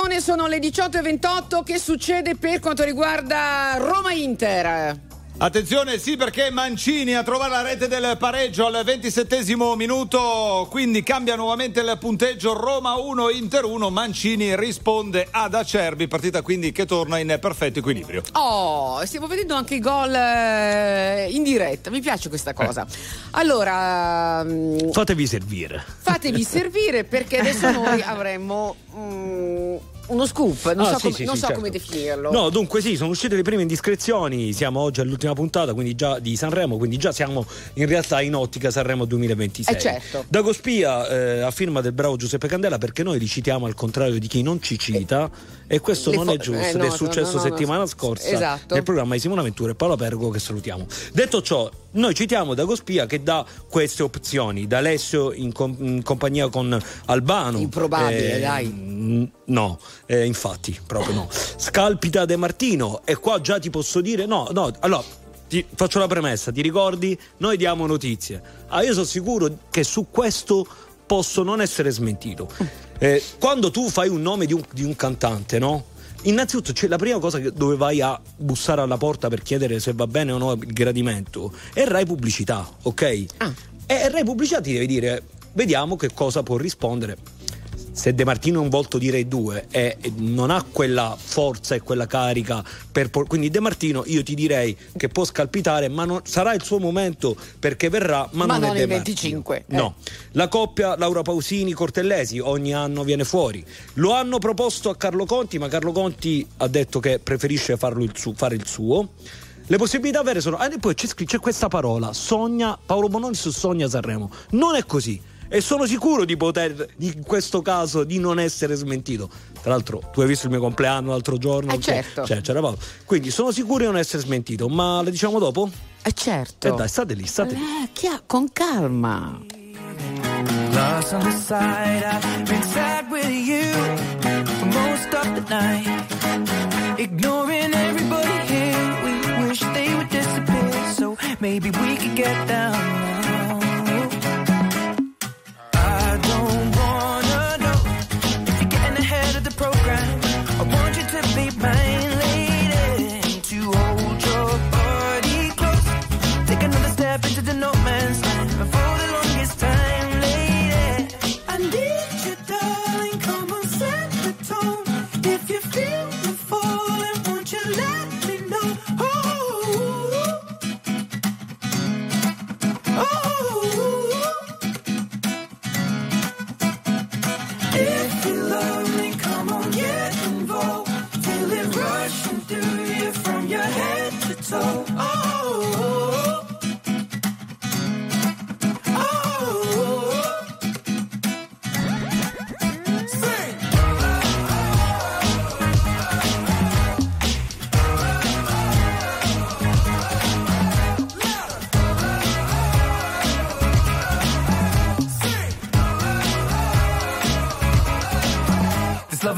Speaker 1: Attenzione, sono le 18.28. Che succede per quanto riguarda Roma-Inter?
Speaker 18: Attenzione, sì, perché Mancini a trovare la rete del pareggio al 27 minuto, quindi cambia nuovamente il punteggio Roma 1, Inter 1, Mancini risponde ad Acerbi, partita quindi che torna in perfetto equilibrio.
Speaker 1: Oh, stiamo vedendo anche i gol eh, in diretta. Mi piace questa cosa. Allora, mm,
Speaker 2: Fatevi servire.
Speaker 1: fatevi (laughs) servire perché adesso noi avremmo mm, uno scoop. Non
Speaker 2: Ah,
Speaker 1: so,
Speaker 2: sì,
Speaker 1: come,
Speaker 2: sì,
Speaker 1: non
Speaker 2: sì,
Speaker 1: so
Speaker 2: certo.
Speaker 1: come definirlo.
Speaker 2: No, dunque sì, sono uscite le prime indiscrezioni, siamo oggi all'ultima puntata, quindi già di Sanremo, quindi già siamo in realtà in ottica Sanremo 2026.
Speaker 1: Eh, certo.
Speaker 2: Dago Spia eh, a firma del bravo Giuseppe Candela perché noi li citiamo al contrario di chi non ci cita e questo non
Speaker 1: fo-
Speaker 2: è giusto
Speaker 1: eh,
Speaker 2: ed
Speaker 1: no,
Speaker 2: è successo
Speaker 1: no, no,
Speaker 2: settimana scorsa
Speaker 1: Esatto.
Speaker 2: nel programma di Simona Ventura e Paola Pergo che salutiamo. Detto ciò, noi citiamo Dago Spia che dà queste opzioni, da Alessio in, com- in compagnia con Albano.
Speaker 1: Improbabile,
Speaker 2: Eh,
Speaker 1: dai.
Speaker 2: No, eh, infatti, proprio no. Scalpita De Martino, e qua già ti posso dire: no, no, allora. Ti faccio la premessa, ti ricordi? Noi diamo notizie. Ah, io sono sicuro che su questo posso non essere smentito. Eh, quando tu fai un nome di un, di un cantante, no? Innanzitutto, c'è la prima cosa dove vai a bussare alla porta per chiedere se va bene o no il gradimento è Rai Pubblicità, ok? E Rai Pubblicità ti deve dire, vediamo che cosa può rispondere se De Martino è un volto di Rai 2 e non ha quella forza e quella carica per por- quindi De Martino io ti direi che può scalpitare ma non- sarà il suo momento perché verrà ma,
Speaker 1: Ma
Speaker 2: non,
Speaker 1: non
Speaker 2: è
Speaker 1: il
Speaker 2: De
Speaker 1: 25,
Speaker 2: Martino.
Speaker 1: eh.
Speaker 2: no. La coppia Laura Pausini Cortellesi ogni anno viene fuori. Lo hanno proposto a Carlo Conti ma Carlo Conti ha detto che preferisce farlo il su- fare il suo. Le possibilità vere sono ah, e poi c'è, c'è questa parola sogna Paolo Bonolis sogna Sanremo. Non è così e sono sicuro di poter, in questo caso, di non essere smentito. Tra l'altro, tu hai visto il mio compleanno l'altro giorno?
Speaker 1: Eh,
Speaker 2: Cioè-
Speaker 1: certo.
Speaker 2: Cioè, c'era Paolo. Quindi sono sicuro di non essere smentito, ma le diciamo dopo?
Speaker 1: Eh certo.
Speaker 2: Eh dai, state lì, state lì.
Speaker 1: Eh, chia- con calma.
Speaker 5: Lost on the side, I've been sad with you for most of the night. Ignoring everybody here, we wish they would disappear. So maybe we could get down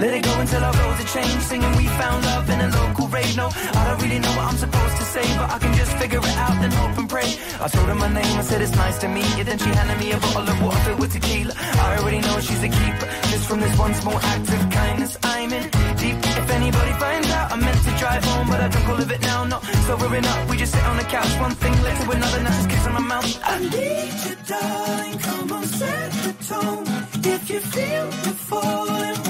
Speaker 5: Let it go until our roads are changed. Singing we found love in a local rave. No, I don't really know what I'm supposed to say, but I can just figure it out and hope and pray. I told her my name, I said it's nice to meet you. Then she handed me a bottle of water filled with tequila. I already know she's a keeper. Just from this one small act of kindness, I'm in deep. If anybody finds out, I meant to drive home, but I drunk all of it now. Not sobering up, we just sit on the couch. One thing led to another, now just kiss on my mouth. I need you, darling. Come on, set the tone. If you feel the falling,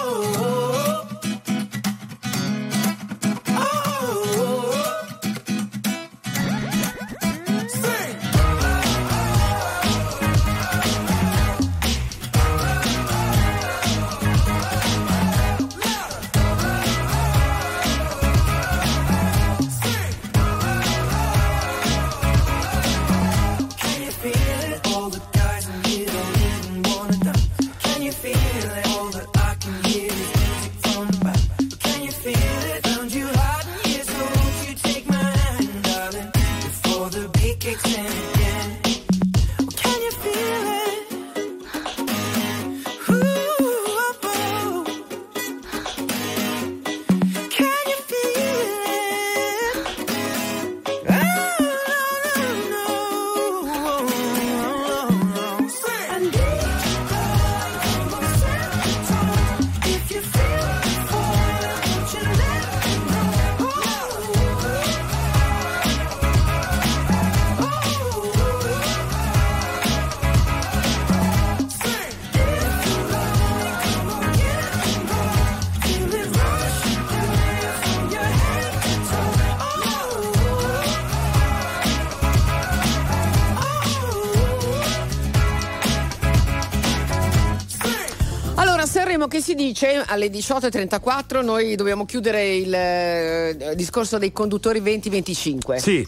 Speaker 1: che si dice alle 18.34 noi dobbiamo chiudere il eh, discorso dei conduttori 2025.
Speaker 2: Sì.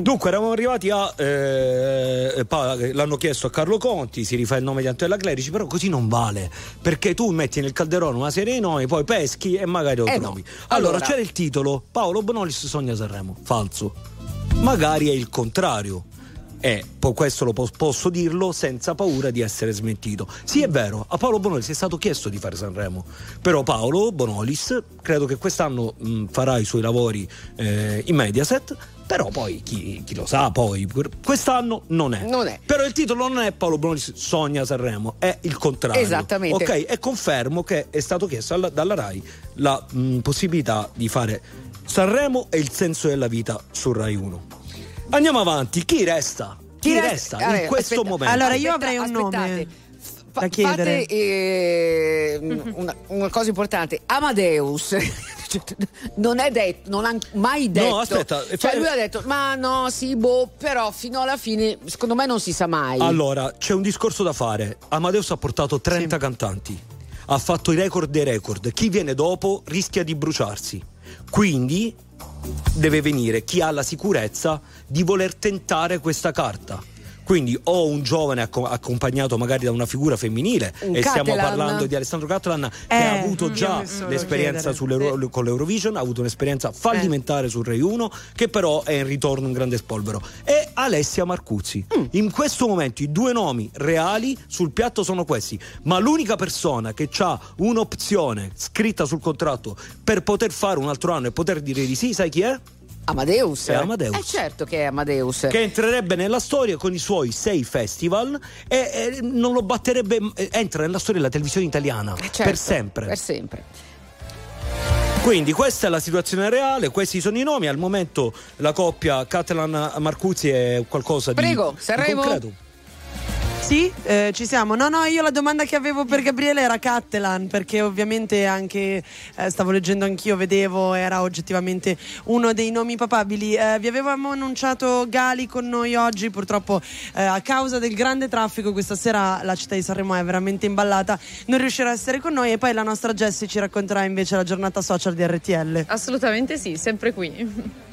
Speaker 2: Dunque eravamo arrivati a eh, pa- l'hanno chiesto a Carlo Conti, si rifà il nome di Antonella Clerici, però così non vale, perché tu metti nel calderone una serie di nomi, poi peschi e magari lo
Speaker 1: Eh
Speaker 2: trovi.
Speaker 1: no.
Speaker 2: Allora,
Speaker 1: Allora-
Speaker 2: c'era il titolo Paolo Bonolis sogna Sanremo, falso. Magari è il contrario. E questo lo pos- posso dirlo senza paura di essere smentito. Sì, è vero, a Paolo Bonolis è stato chiesto di fare Sanremo, però Paolo Bonolis credo che quest'anno mh, farà i suoi lavori eh, in Mediaset, però poi chi, chi lo sa, poi quest'anno non è.
Speaker 1: Non è.
Speaker 2: Però il titolo non è Paolo Bonolis sogna Sanremo, è il contrario.
Speaker 1: Esattamente.
Speaker 2: Ok, e confermo che è stato chiesto alla- dalla RAI la mh, possibilità di fare Sanremo e il senso della vita su Rai 1. Andiamo avanti, chi resta? Chi,
Speaker 1: Chi resta-
Speaker 2: resta
Speaker 1: Allora,
Speaker 2: in questo
Speaker 1: aspetta,
Speaker 2: momento?
Speaker 3: Allora, io
Speaker 1: Aspetta,
Speaker 3: avrei un
Speaker 1: aspettate.
Speaker 3: nome. da chiedere.
Speaker 1: Fate eh, una, una cosa importante, Amadeus. (laughs) Non è detto, non ha mai detto.
Speaker 2: aspetta,
Speaker 1: Cioè,
Speaker 2: fa-
Speaker 1: lui ha detto: Ma no, sì, boh, però fino alla fine, secondo me non si sa mai.
Speaker 2: Allora, c'è un discorso da fare. Amadeus ha portato 30 cantanti. Ha fatto i record dei record. Chi viene dopo rischia di bruciarsi. Quindi deve venire chi ha la sicurezza di voler tentare questa carta. Quindi o un giovane acco- accompagnato magari da una figura femminile
Speaker 1: Un
Speaker 2: e stiamo
Speaker 1: Catalan.
Speaker 2: parlando di Alessandro Catalan che
Speaker 3: Eh,
Speaker 2: ha avuto
Speaker 3: mm,
Speaker 2: già l'esperienza sull'Euro- con l'Eurovision, ha avuto un'esperienza fallimentare sul Rai 1 che però è in ritorno un grande spolvero. E Alessia Marcuzzi.
Speaker 3: Mm.
Speaker 2: In questo momento i due nomi reali sul piatto sono questi, ma l'unica persona che ha un'opzione scritta sul contratto per poter fare un altro anno e poter dire di sì, sai chi è?
Speaker 1: Amadeus.
Speaker 2: È Amadeus.
Speaker 1: Eh certo che è Amadeus.
Speaker 2: Che entrerebbe nella storia con i suoi sei festival e, e non lo batterebbe, eh, entra nella storia della televisione italiana
Speaker 1: Certo,
Speaker 2: per sempre.
Speaker 1: Per sempre.
Speaker 2: Quindi questa è la situazione reale, questi sono i nomi. Al momento la coppia Catalan-Marcuzzi è qualcosa di,
Speaker 1: Prego,
Speaker 2: di
Speaker 1: Sanremo.
Speaker 2: concreto.
Speaker 3: Sì, eh, ci siamo. No, no, io la domanda che avevo per Gabriele era Cattelan, perché ovviamente anche eh, stavo leggendo anch'io, vedevo, era oggettivamente uno dei nomi papabili. Eh, vi avevamo annunciato Gali con noi oggi, purtroppo eh, a causa del grande traffico questa sera la città di Sanremo è veramente imballata, non riuscirà a essere con noi e poi la nostra Jessie ci racconterà invece la giornata social di RTL.
Speaker 6: Assolutamente sì, sempre qui.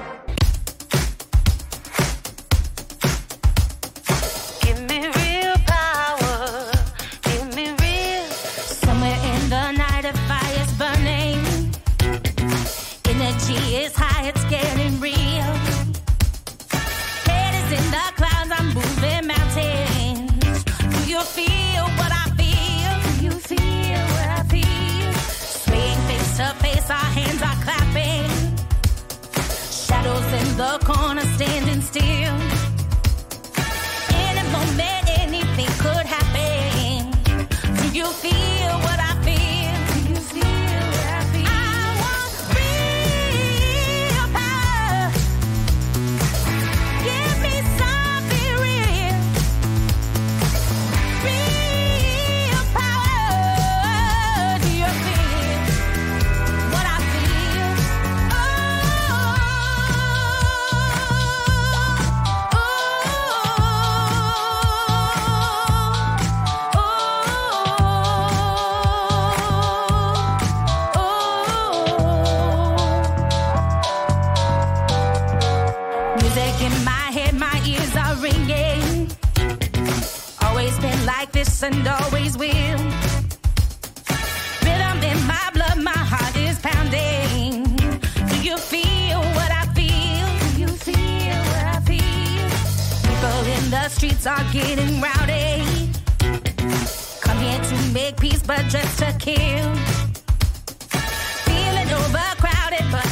Speaker 10: This and always will. Rhythm in my blood, my heart is pounding. Do you feel what I feel? Do you feel what I feel? People in the streets are getting rowdy. Come here to make peace, but just to kill. Feeling overcrowded, but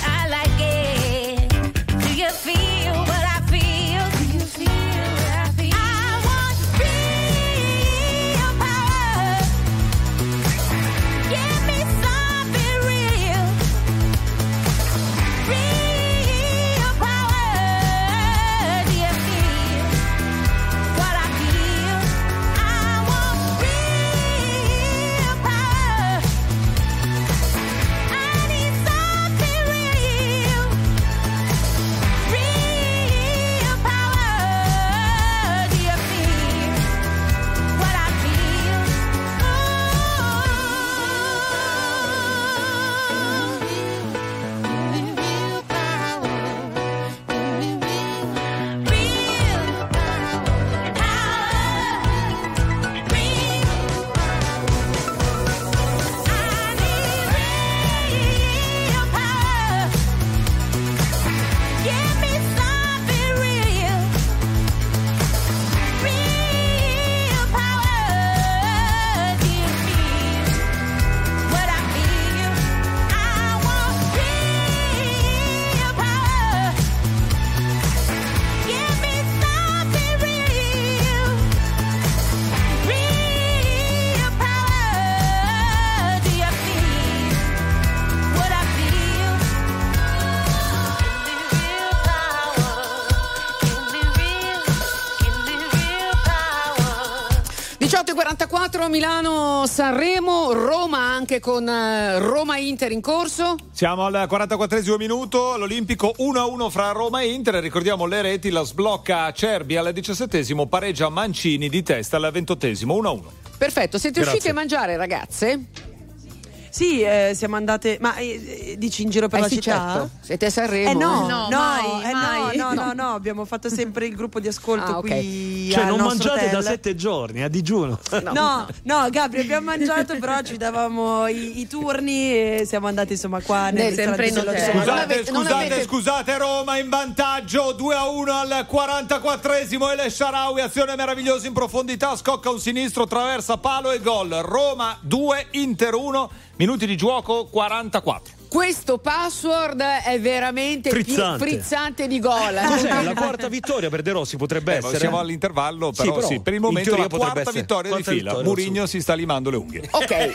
Speaker 1: 4 Milano-Sanremo, Roma anche con eh, Roma-Inter in corso.
Speaker 18: Siamo al 44 minuto, l'Olimpico 1-1 fra Roma e Inter, ricordiamo le reti, la sblocca Acerbi al 17 pareggia Mancini di testa al 28 1-1.
Speaker 1: Perfetto, siete
Speaker 18: Grazie.
Speaker 1: usciti a mangiare ragazze?
Speaker 3: Sì, eh, siamo andate. Ma eh, eh, dici in giro per
Speaker 1: Eh
Speaker 3: la
Speaker 1: sì,
Speaker 3: città?
Speaker 1: certo. Siete a Sanremo?
Speaker 3: Eh no,
Speaker 1: eh?
Speaker 3: no,
Speaker 6: No, mai,
Speaker 3: eh, no,
Speaker 6: mai.
Speaker 3: no, no,
Speaker 6: No.
Speaker 3: no, abbiamo fatto sempre il gruppo di ascolto
Speaker 1: Ah, ok.
Speaker 3: qui.
Speaker 2: Cioè,
Speaker 3: al
Speaker 2: non mangiate da
Speaker 3: hotel.
Speaker 2: sette giorni, a digiuno.
Speaker 3: No, no, Gabri, abbiamo mangiato, però ci davamo i, i turni e siamo andati insomma qua nel
Speaker 6: Sempre in hotel.
Speaker 18: Scusate,
Speaker 1: avete- non
Speaker 18: scusate,
Speaker 1: avete-
Speaker 18: scusate, Roma in vantaggio 2 a 1 al 44esimo. El Sharawi, azione meravigliosa in profondità, scocca un sinistro, traversa palo e gol. Roma 2, Inter 1, minuti di gioco 44.
Speaker 1: Questo password è veramente
Speaker 2: Frizzante.
Speaker 1: frizzante di gol.
Speaker 2: Cos'è? La quarta vittoria per De Rossi potrebbe
Speaker 18: Eh, ma
Speaker 2: essere.
Speaker 18: siamo all'intervallo,
Speaker 2: Sì,
Speaker 18: però,
Speaker 2: però
Speaker 18: sì, per il momento la quarta
Speaker 2: essere.
Speaker 18: vittoria di
Speaker 2: Quanta
Speaker 18: fila. Murigno si sta limando le unghie.
Speaker 1: Ok, eh,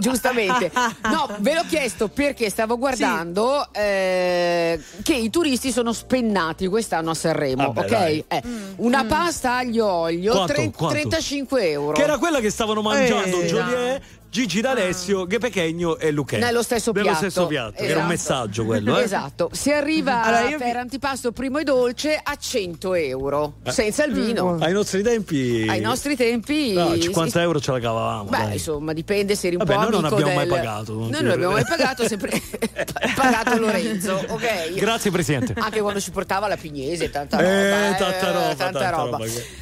Speaker 1: giustamente. (laughs) No, ve l'ho chiesto perché stavo guardando eh, che i turisti sono spennati quest'anno a Sanremo,
Speaker 2: Vabbè,
Speaker 1: ok?
Speaker 2: dai.
Speaker 1: Eh, una pasta aglio olio,
Speaker 2: Quanto?
Speaker 1: tre-
Speaker 2: Quanto?
Speaker 1: 35 euro.
Speaker 2: Che era quella che stavano mangiando
Speaker 1: Eh,
Speaker 2: Joliet, Gigi D'Alessio, Gepechegno e Luque.
Speaker 1: Nello stesso
Speaker 2: Nello
Speaker 1: piatto.
Speaker 2: stesso piatto, che era un
Speaker 1: Esatto.
Speaker 2: messaggio quello. Eh?
Speaker 1: Esatto, si arriva (laughs)
Speaker 3: Allora, io vi-
Speaker 1: per antipasto primo e dolce a 100 euro,
Speaker 2: Eh.
Speaker 1: senza il vino.
Speaker 2: Ai nostri tempi.
Speaker 1: Ai nostri tempi
Speaker 2: No, 50 euro ce la cavavamo.
Speaker 1: Beh,
Speaker 2: dai.
Speaker 1: insomma, dipende se eri un
Speaker 2: Vabbè,
Speaker 1: po'
Speaker 2: noi non
Speaker 1: amico
Speaker 2: abbiamo
Speaker 1: del...
Speaker 2: mai pagato, non
Speaker 1: Noi
Speaker 2: ti-
Speaker 1: non abbiamo mai pagato, sempre (laughs) (laughs) pagato Lorenzo, ok?
Speaker 2: Grazie, Presidente.
Speaker 1: Anche quando ci portava la Pignese, tanta
Speaker 2: Eh,
Speaker 1: roba. eh,
Speaker 2: tanta roba,
Speaker 1: tanta
Speaker 2: tanta
Speaker 1: roba.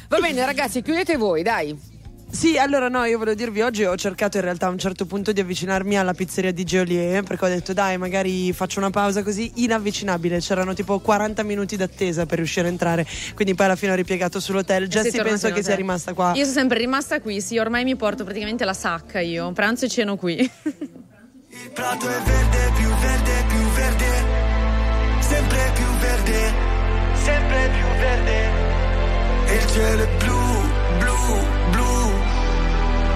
Speaker 1: Va bene, ragazzi, chiudete voi, dai.
Speaker 3: Sì, allora no, io volevo dirvi oggi ho cercato in realtà a un certo punto di avvicinarmi alla pizzeria di Geolier perché ho detto dai magari faccio una pausa così inavvicinabile, c'erano tipo 40 minuti d'attesa per riuscire a entrare, quindi poi alla fine ho ripiegato sull'hotel. Jessie penso che sia rimasta qua.
Speaker 6: Io sono sempre rimasta qui, sì, ormai mi porto praticamente la sacca io, pranzo e ceno qui.
Speaker 9: Il prato è verde, più verde, più verde, sempre più verde, sempre più verde. E il cielo è blu,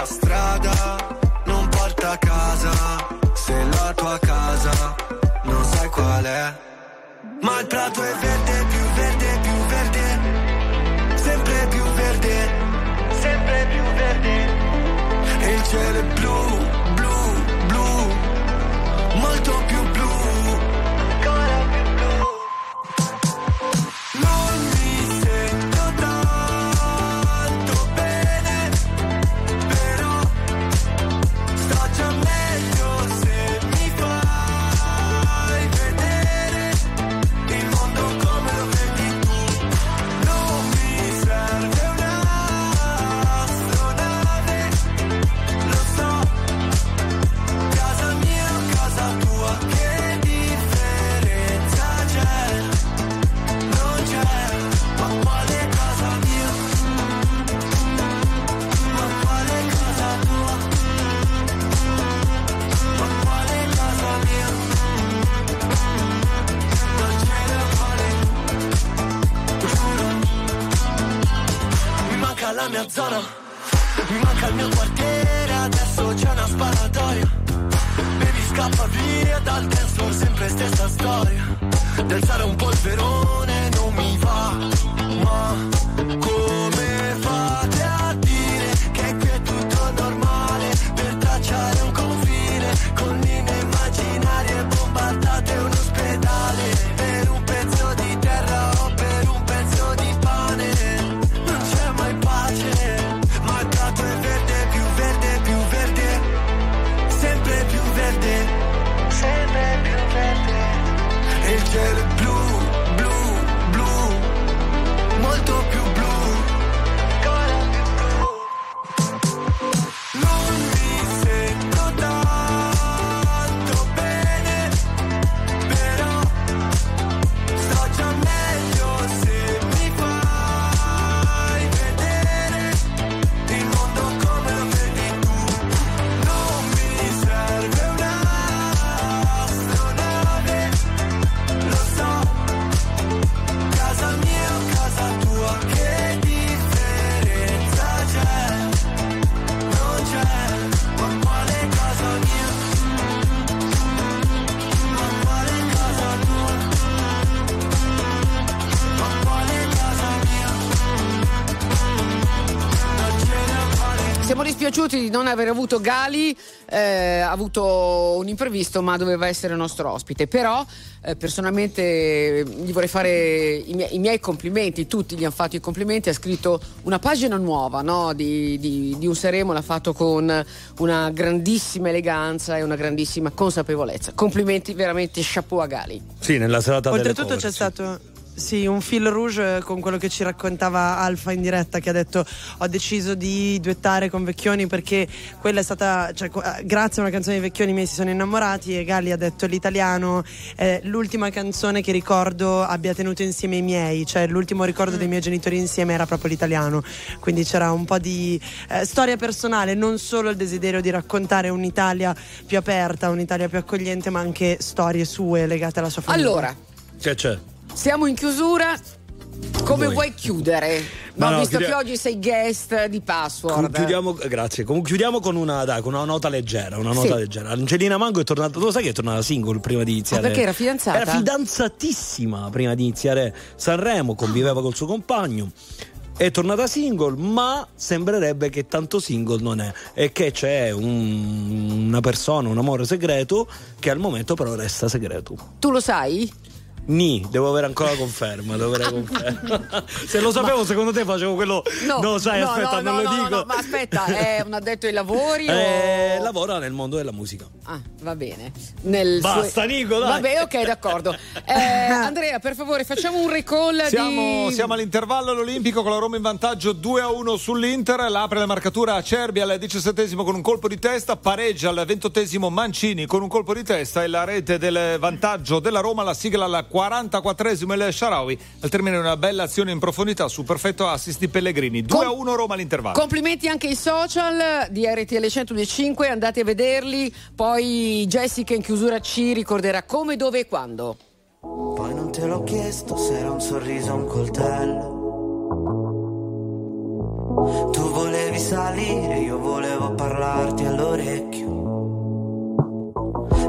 Speaker 9: la strada non porta a casa, se la tua casa non sai qual è. Ma il prato è verde, più verde, più verde, sempre più verde, sempre più verde. E il cielo è blu, la mia zona, mi manca il mio quartiere, adesso c'è una sparatoria. Baby scappa via dal testo, sempre stessa storia. D'alzare un polverone non mi va, ma
Speaker 1: dispiaciuti di non aver avuto Gali, eh, ha avuto un imprevisto ma doveva essere nostro ospite, però eh, personalmente gli vorrei fare i miei, i miei complimenti, tutti gli hanno fatto i complimenti, ha scritto una pagina nuova no, di, di- di un Seremo, l'ha fatto con una grandissima eleganza e una grandissima consapevolezza. Complimenti veramente, chapeau a Gali.
Speaker 2: Sì, nella serata delle
Speaker 3: Oltretutto c'è
Speaker 2: sì.
Speaker 3: stato sì, un fil rouge con quello che ci raccontava Alfa in diretta che ha detto ho deciso di duettare con Vecchioni perché quella è stata cioè, eh, grazie a una canzone di Vecchioni i miei si sono innamorati e Galli ha detto l'italiano è l'ultima canzone che ricordo abbia tenuto insieme i miei cioè l'ultimo ricordo dei miei genitori insieme era proprio l'italiano. Quindi c'era un po' di eh, storia personale non solo il desiderio di raccontare un'Italia più aperta un'Italia più accogliente ma anche storie sue legate alla sua famiglia.
Speaker 1: Allora,
Speaker 2: Che c'è?
Speaker 1: Siamo in chiusura. Come
Speaker 2: Voi.
Speaker 1: vuoi chiudere?
Speaker 2: Ma
Speaker 1: No,
Speaker 2: no,
Speaker 1: visto
Speaker 2: chiudia-
Speaker 1: che oggi sei guest di password.
Speaker 2: Chiudiamo, grazie. Chiudiamo con una, dai, con una nota leggera. Una nota
Speaker 1: Sì.
Speaker 2: leggera. Angelina Mango è tornata. Tu lo sai che è tornata single prima di iniziare?
Speaker 1: Ah, perché era fidanzata?
Speaker 2: Era fidanzatissima prima di iniziare Sanremo, conviveva col suo compagno. È tornata single, ma sembrerebbe che tanto single non è. E che c'è un- una persona, un amore segreto, che al momento però resta segreto.
Speaker 1: Tu lo sai?
Speaker 2: Ni, devo avere ancora conferma. Devo avere conferma. (laughs) Se lo sapevo, secondo te facevo quello. No, sai,
Speaker 1: no,
Speaker 2: aspetta,
Speaker 1: no,
Speaker 2: non
Speaker 1: no,
Speaker 2: lo
Speaker 1: no,
Speaker 2: dico.
Speaker 1: no, ma aspetta, è un addetto ai lavori
Speaker 2: Eh,
Speaker 1: o...
Speaker 2: lavora nel mondo della musica.
Speaker 1: Ah, va bene. Nel
Speaker 2: Basta, Nico, dai.
Speaker 1: Vabbè, ok, d'accordo. (laughs) Eh, Andrea, per favore, facciamo un recall
Speaker 18: Siamo,
Speaker 1: di...
Speaker 18: siamo all'intervallo all'Olimpico con la Roma in vantaggio 2 a 1 sull'Inter. L'apre la marcatura a Cerbi al diciassettesimo con un colpo di testa. Pareggia al ventottesimo Mancini con un colpo di testa. E la rete del vantaggio della Roma. La sigla al 44esimo il Sharawi. Al termine di una bella azione in profondità su perfetto assist di Pellegrini. 2 a 1 Roma all'intervallo.
Speaker 1: Complimenti anche ai social di RTL 1025, andate a vederli. Poi Jessica in chiusura ci ricorderà come, dove e quando.
Speaker 20: Poi non te l'ho chiesto se era un sorriso o un coltello. Tu volevi salire, io volevo parlarti all'orecchio.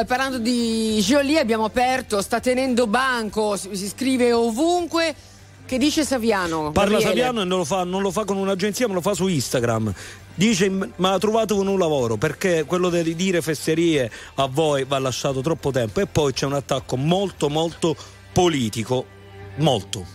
Speaker 1: Eh, parlando di Jolie, abbiamo aperto, sta tenendo banco, si, si scrive ovunque. Che dice Saviano?
Speaker 2: Parla
Speaker 1: Gabriele?
Speaker 2: Saviano e non lo, fa, non lo fa con un'agenzia, ma lo fa su Instagram. Dice: Ma ha trovato un lavoro perché quello di dire fesserie a voi va lasciato troppo tempo. E poi c'è un attacco molto, molto politico. Molto.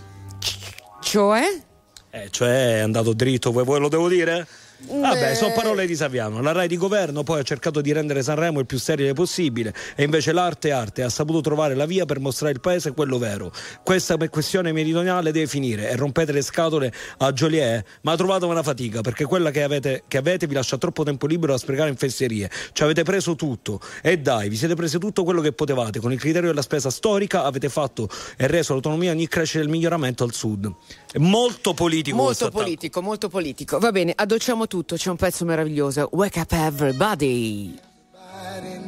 Speaker 1: Cioè?
Speaker 2: Eh, cioè è andato dritto, vuoi lo devo dire? Vabbè, sono parole di Saviano. La Rai di governo poi ha cercato di rendere Sanremo il più sterile possibile e invece l'arte è arte ha saputo trovare la via per mostrare il paese quello vero. Questa questione meridionale deve finire e rompete le scatole a Joliet, ma ha trovato una fatica perché quella che avete, che avete vi lascia troppo tempo libero da sprecare in fesserie. Ci avete preso tutto e dai, vi siete presi tutto quello che potevate. Con il criterio della spesa storica avete fatto e reso l'autonomia ogni crescere del miglioramento al sud. Molto politico
Speaker 1: Molto
Speaker 2: attacco.
Speaker 1: politico, molto politico. Va bene, addolciamo tutto, c'è un pezzo meraviglioso. Wake up everybody.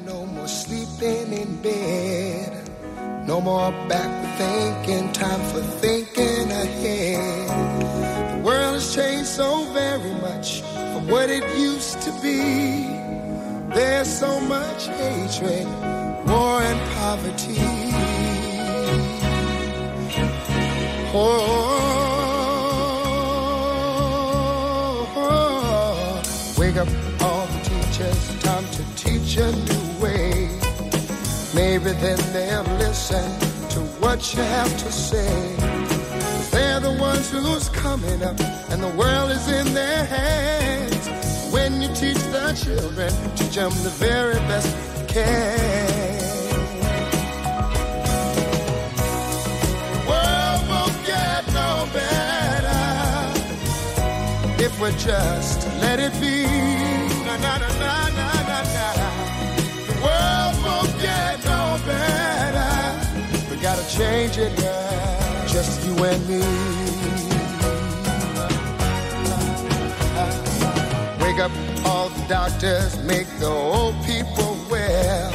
Speaker 21: No more sleeping in bed. No more back thinking, time for thinking ahead. The world has changed so very much from what it used to be. There's so much hatred, war, and poverty. Oh, up all the teachers, time to teach a new way. Maybe then they'll listen to what you have to say. They're the ones who's coming up, and the world is in their hands. When you teach the children, teach them the very best you can. We just let it be. Na, na, na, na, na, na, na. The world won't get no better. We gotta change it now, just you and me. Wake up all the doctors, make the old people well.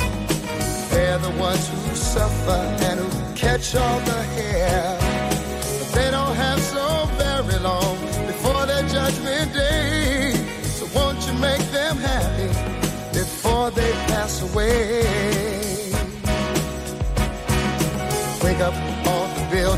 Speaker 21: They're the ones who suffer and who catch all the hair.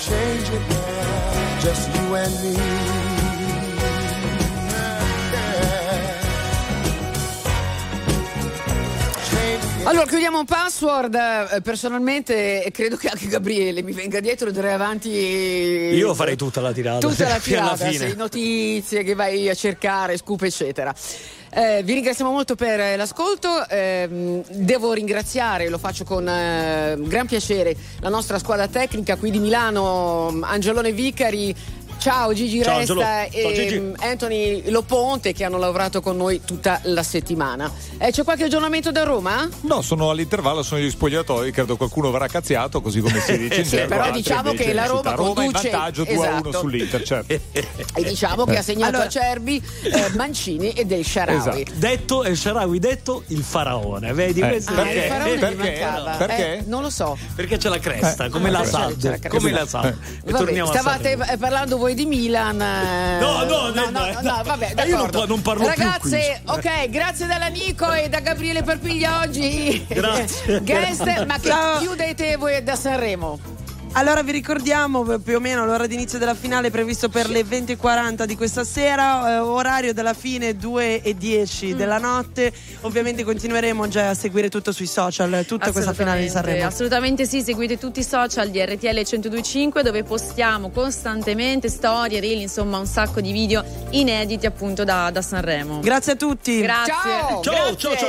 Speaker 21: Change it now, just you and me.
Speaker 1: Allora, chiudiamo un password. Eh, Personalmente credo che anche Gabriele mi venga dietro e direi avanti.
Speaker 2: Io farei tutta la tirata.
Speaker 1: Tutta la (laughs) tirata, sì, notizie che vai a cercare, scoop, eccetera. Eh, vi ringraziamo molto per eh, l'ascolto. Ehm, devo ringraziare, lo faccio con eh, gran piacere, la nostra squadra tecnica qui di Milano, Angelone Vicari. Ciao Gigi
Speaker 2: Ciao,
Speaker 1: Resta
Speaker 2: Angelo. Ciao,
Speaker 1: e
Speaker 2: Gigi.
Speaker 1: mm, Anthony Loponte che hanno lavorato con noi tutta la settimana. Eh, c'è qualche aggiornamento da Roma?
Speaker 18: No, sono all'intervallo, sono gli spogliatoi, credo qualcuno verrà cazziato, così come si (laughs) dice in
Speaker 1: Sì,
Speaker 18: gergo,
Speaker 1: però
Speaker 18: altri
Speaker 1: diciamo che la Roma.
Speaker 18: Roma in
Speaker 1: conduce-
Speaker 18: vantaggio 2 a 1
Speaker 1: esatto.
Speaker 18: sull'Inter, certo. (laughs)
Speaker 1: E diciamo che ha segnato
Speaker 18: Allora-
Speaker 1: Acerbi, eh, Mancini e Del Sharawi.
Speaker 2: Esatto. Detto El Sharawi, detto il faraone, vedi?
Speaker 18: Eh,
Speaker 2: Questo-
Speaker 1: Ah, il faraone mi mancava.
Speaker 2: Perché?
Speaker 1: Eh, non lo so.
Speaker 2: Perché c'è la cresta,
Speaker 1: Eh,
Speaker 2: come la
Speaker 1: perché c'è la cresta.
Speaker 2: Come la SAD. E
Speaker 1: Vabbè,
Speaker 2: torniamo a
Speaker 1: stavate eh, parlando voi di Milan. eh,
Speaker 2: No, no, no,
Speaker 1: no,
Speaker 2: no,
Speaker 1: no, vabbè,
Speaker 2: Eh, io non
Speaker 1: d'accordo.
Speaker 2: pa- non parlo più
Speaker 1: Ragazze,
Speaker 2: qui.
Speaker 1: ok, grazie dalla Nico e da Gabriele Perpiglia oggi.
Speaker 2: Grazie. (laughs)
Speaker 1: Guest, ma che
Speaker 3: Ciao.
Speaker 1: chiudete voi da Sanremo?
Speaker 3: Allora vi ricordiamo più o meno l'ora d'inizio della finale previsto per le 20.40 di questa sera, eh, orario della fine 2 e 10
Speaker 6: Mm.
Speaker 3: della notte. Ovviamente continueremo già a seguire tutto sui social, tutta questa finale di Sanremo.
Speaker 6: Assolutamente sì, seguite tutti i social di RTL 1025 dove postiamo costantemente storie, reel, insomma un sacco di video inediti appunto da, da Sanremo.
Speaker 3: Grazie a tutti.
Speaker 6: Grazie.
Speaker 1: Ciao,
Speaker 2: Ciao, ciao, ciao.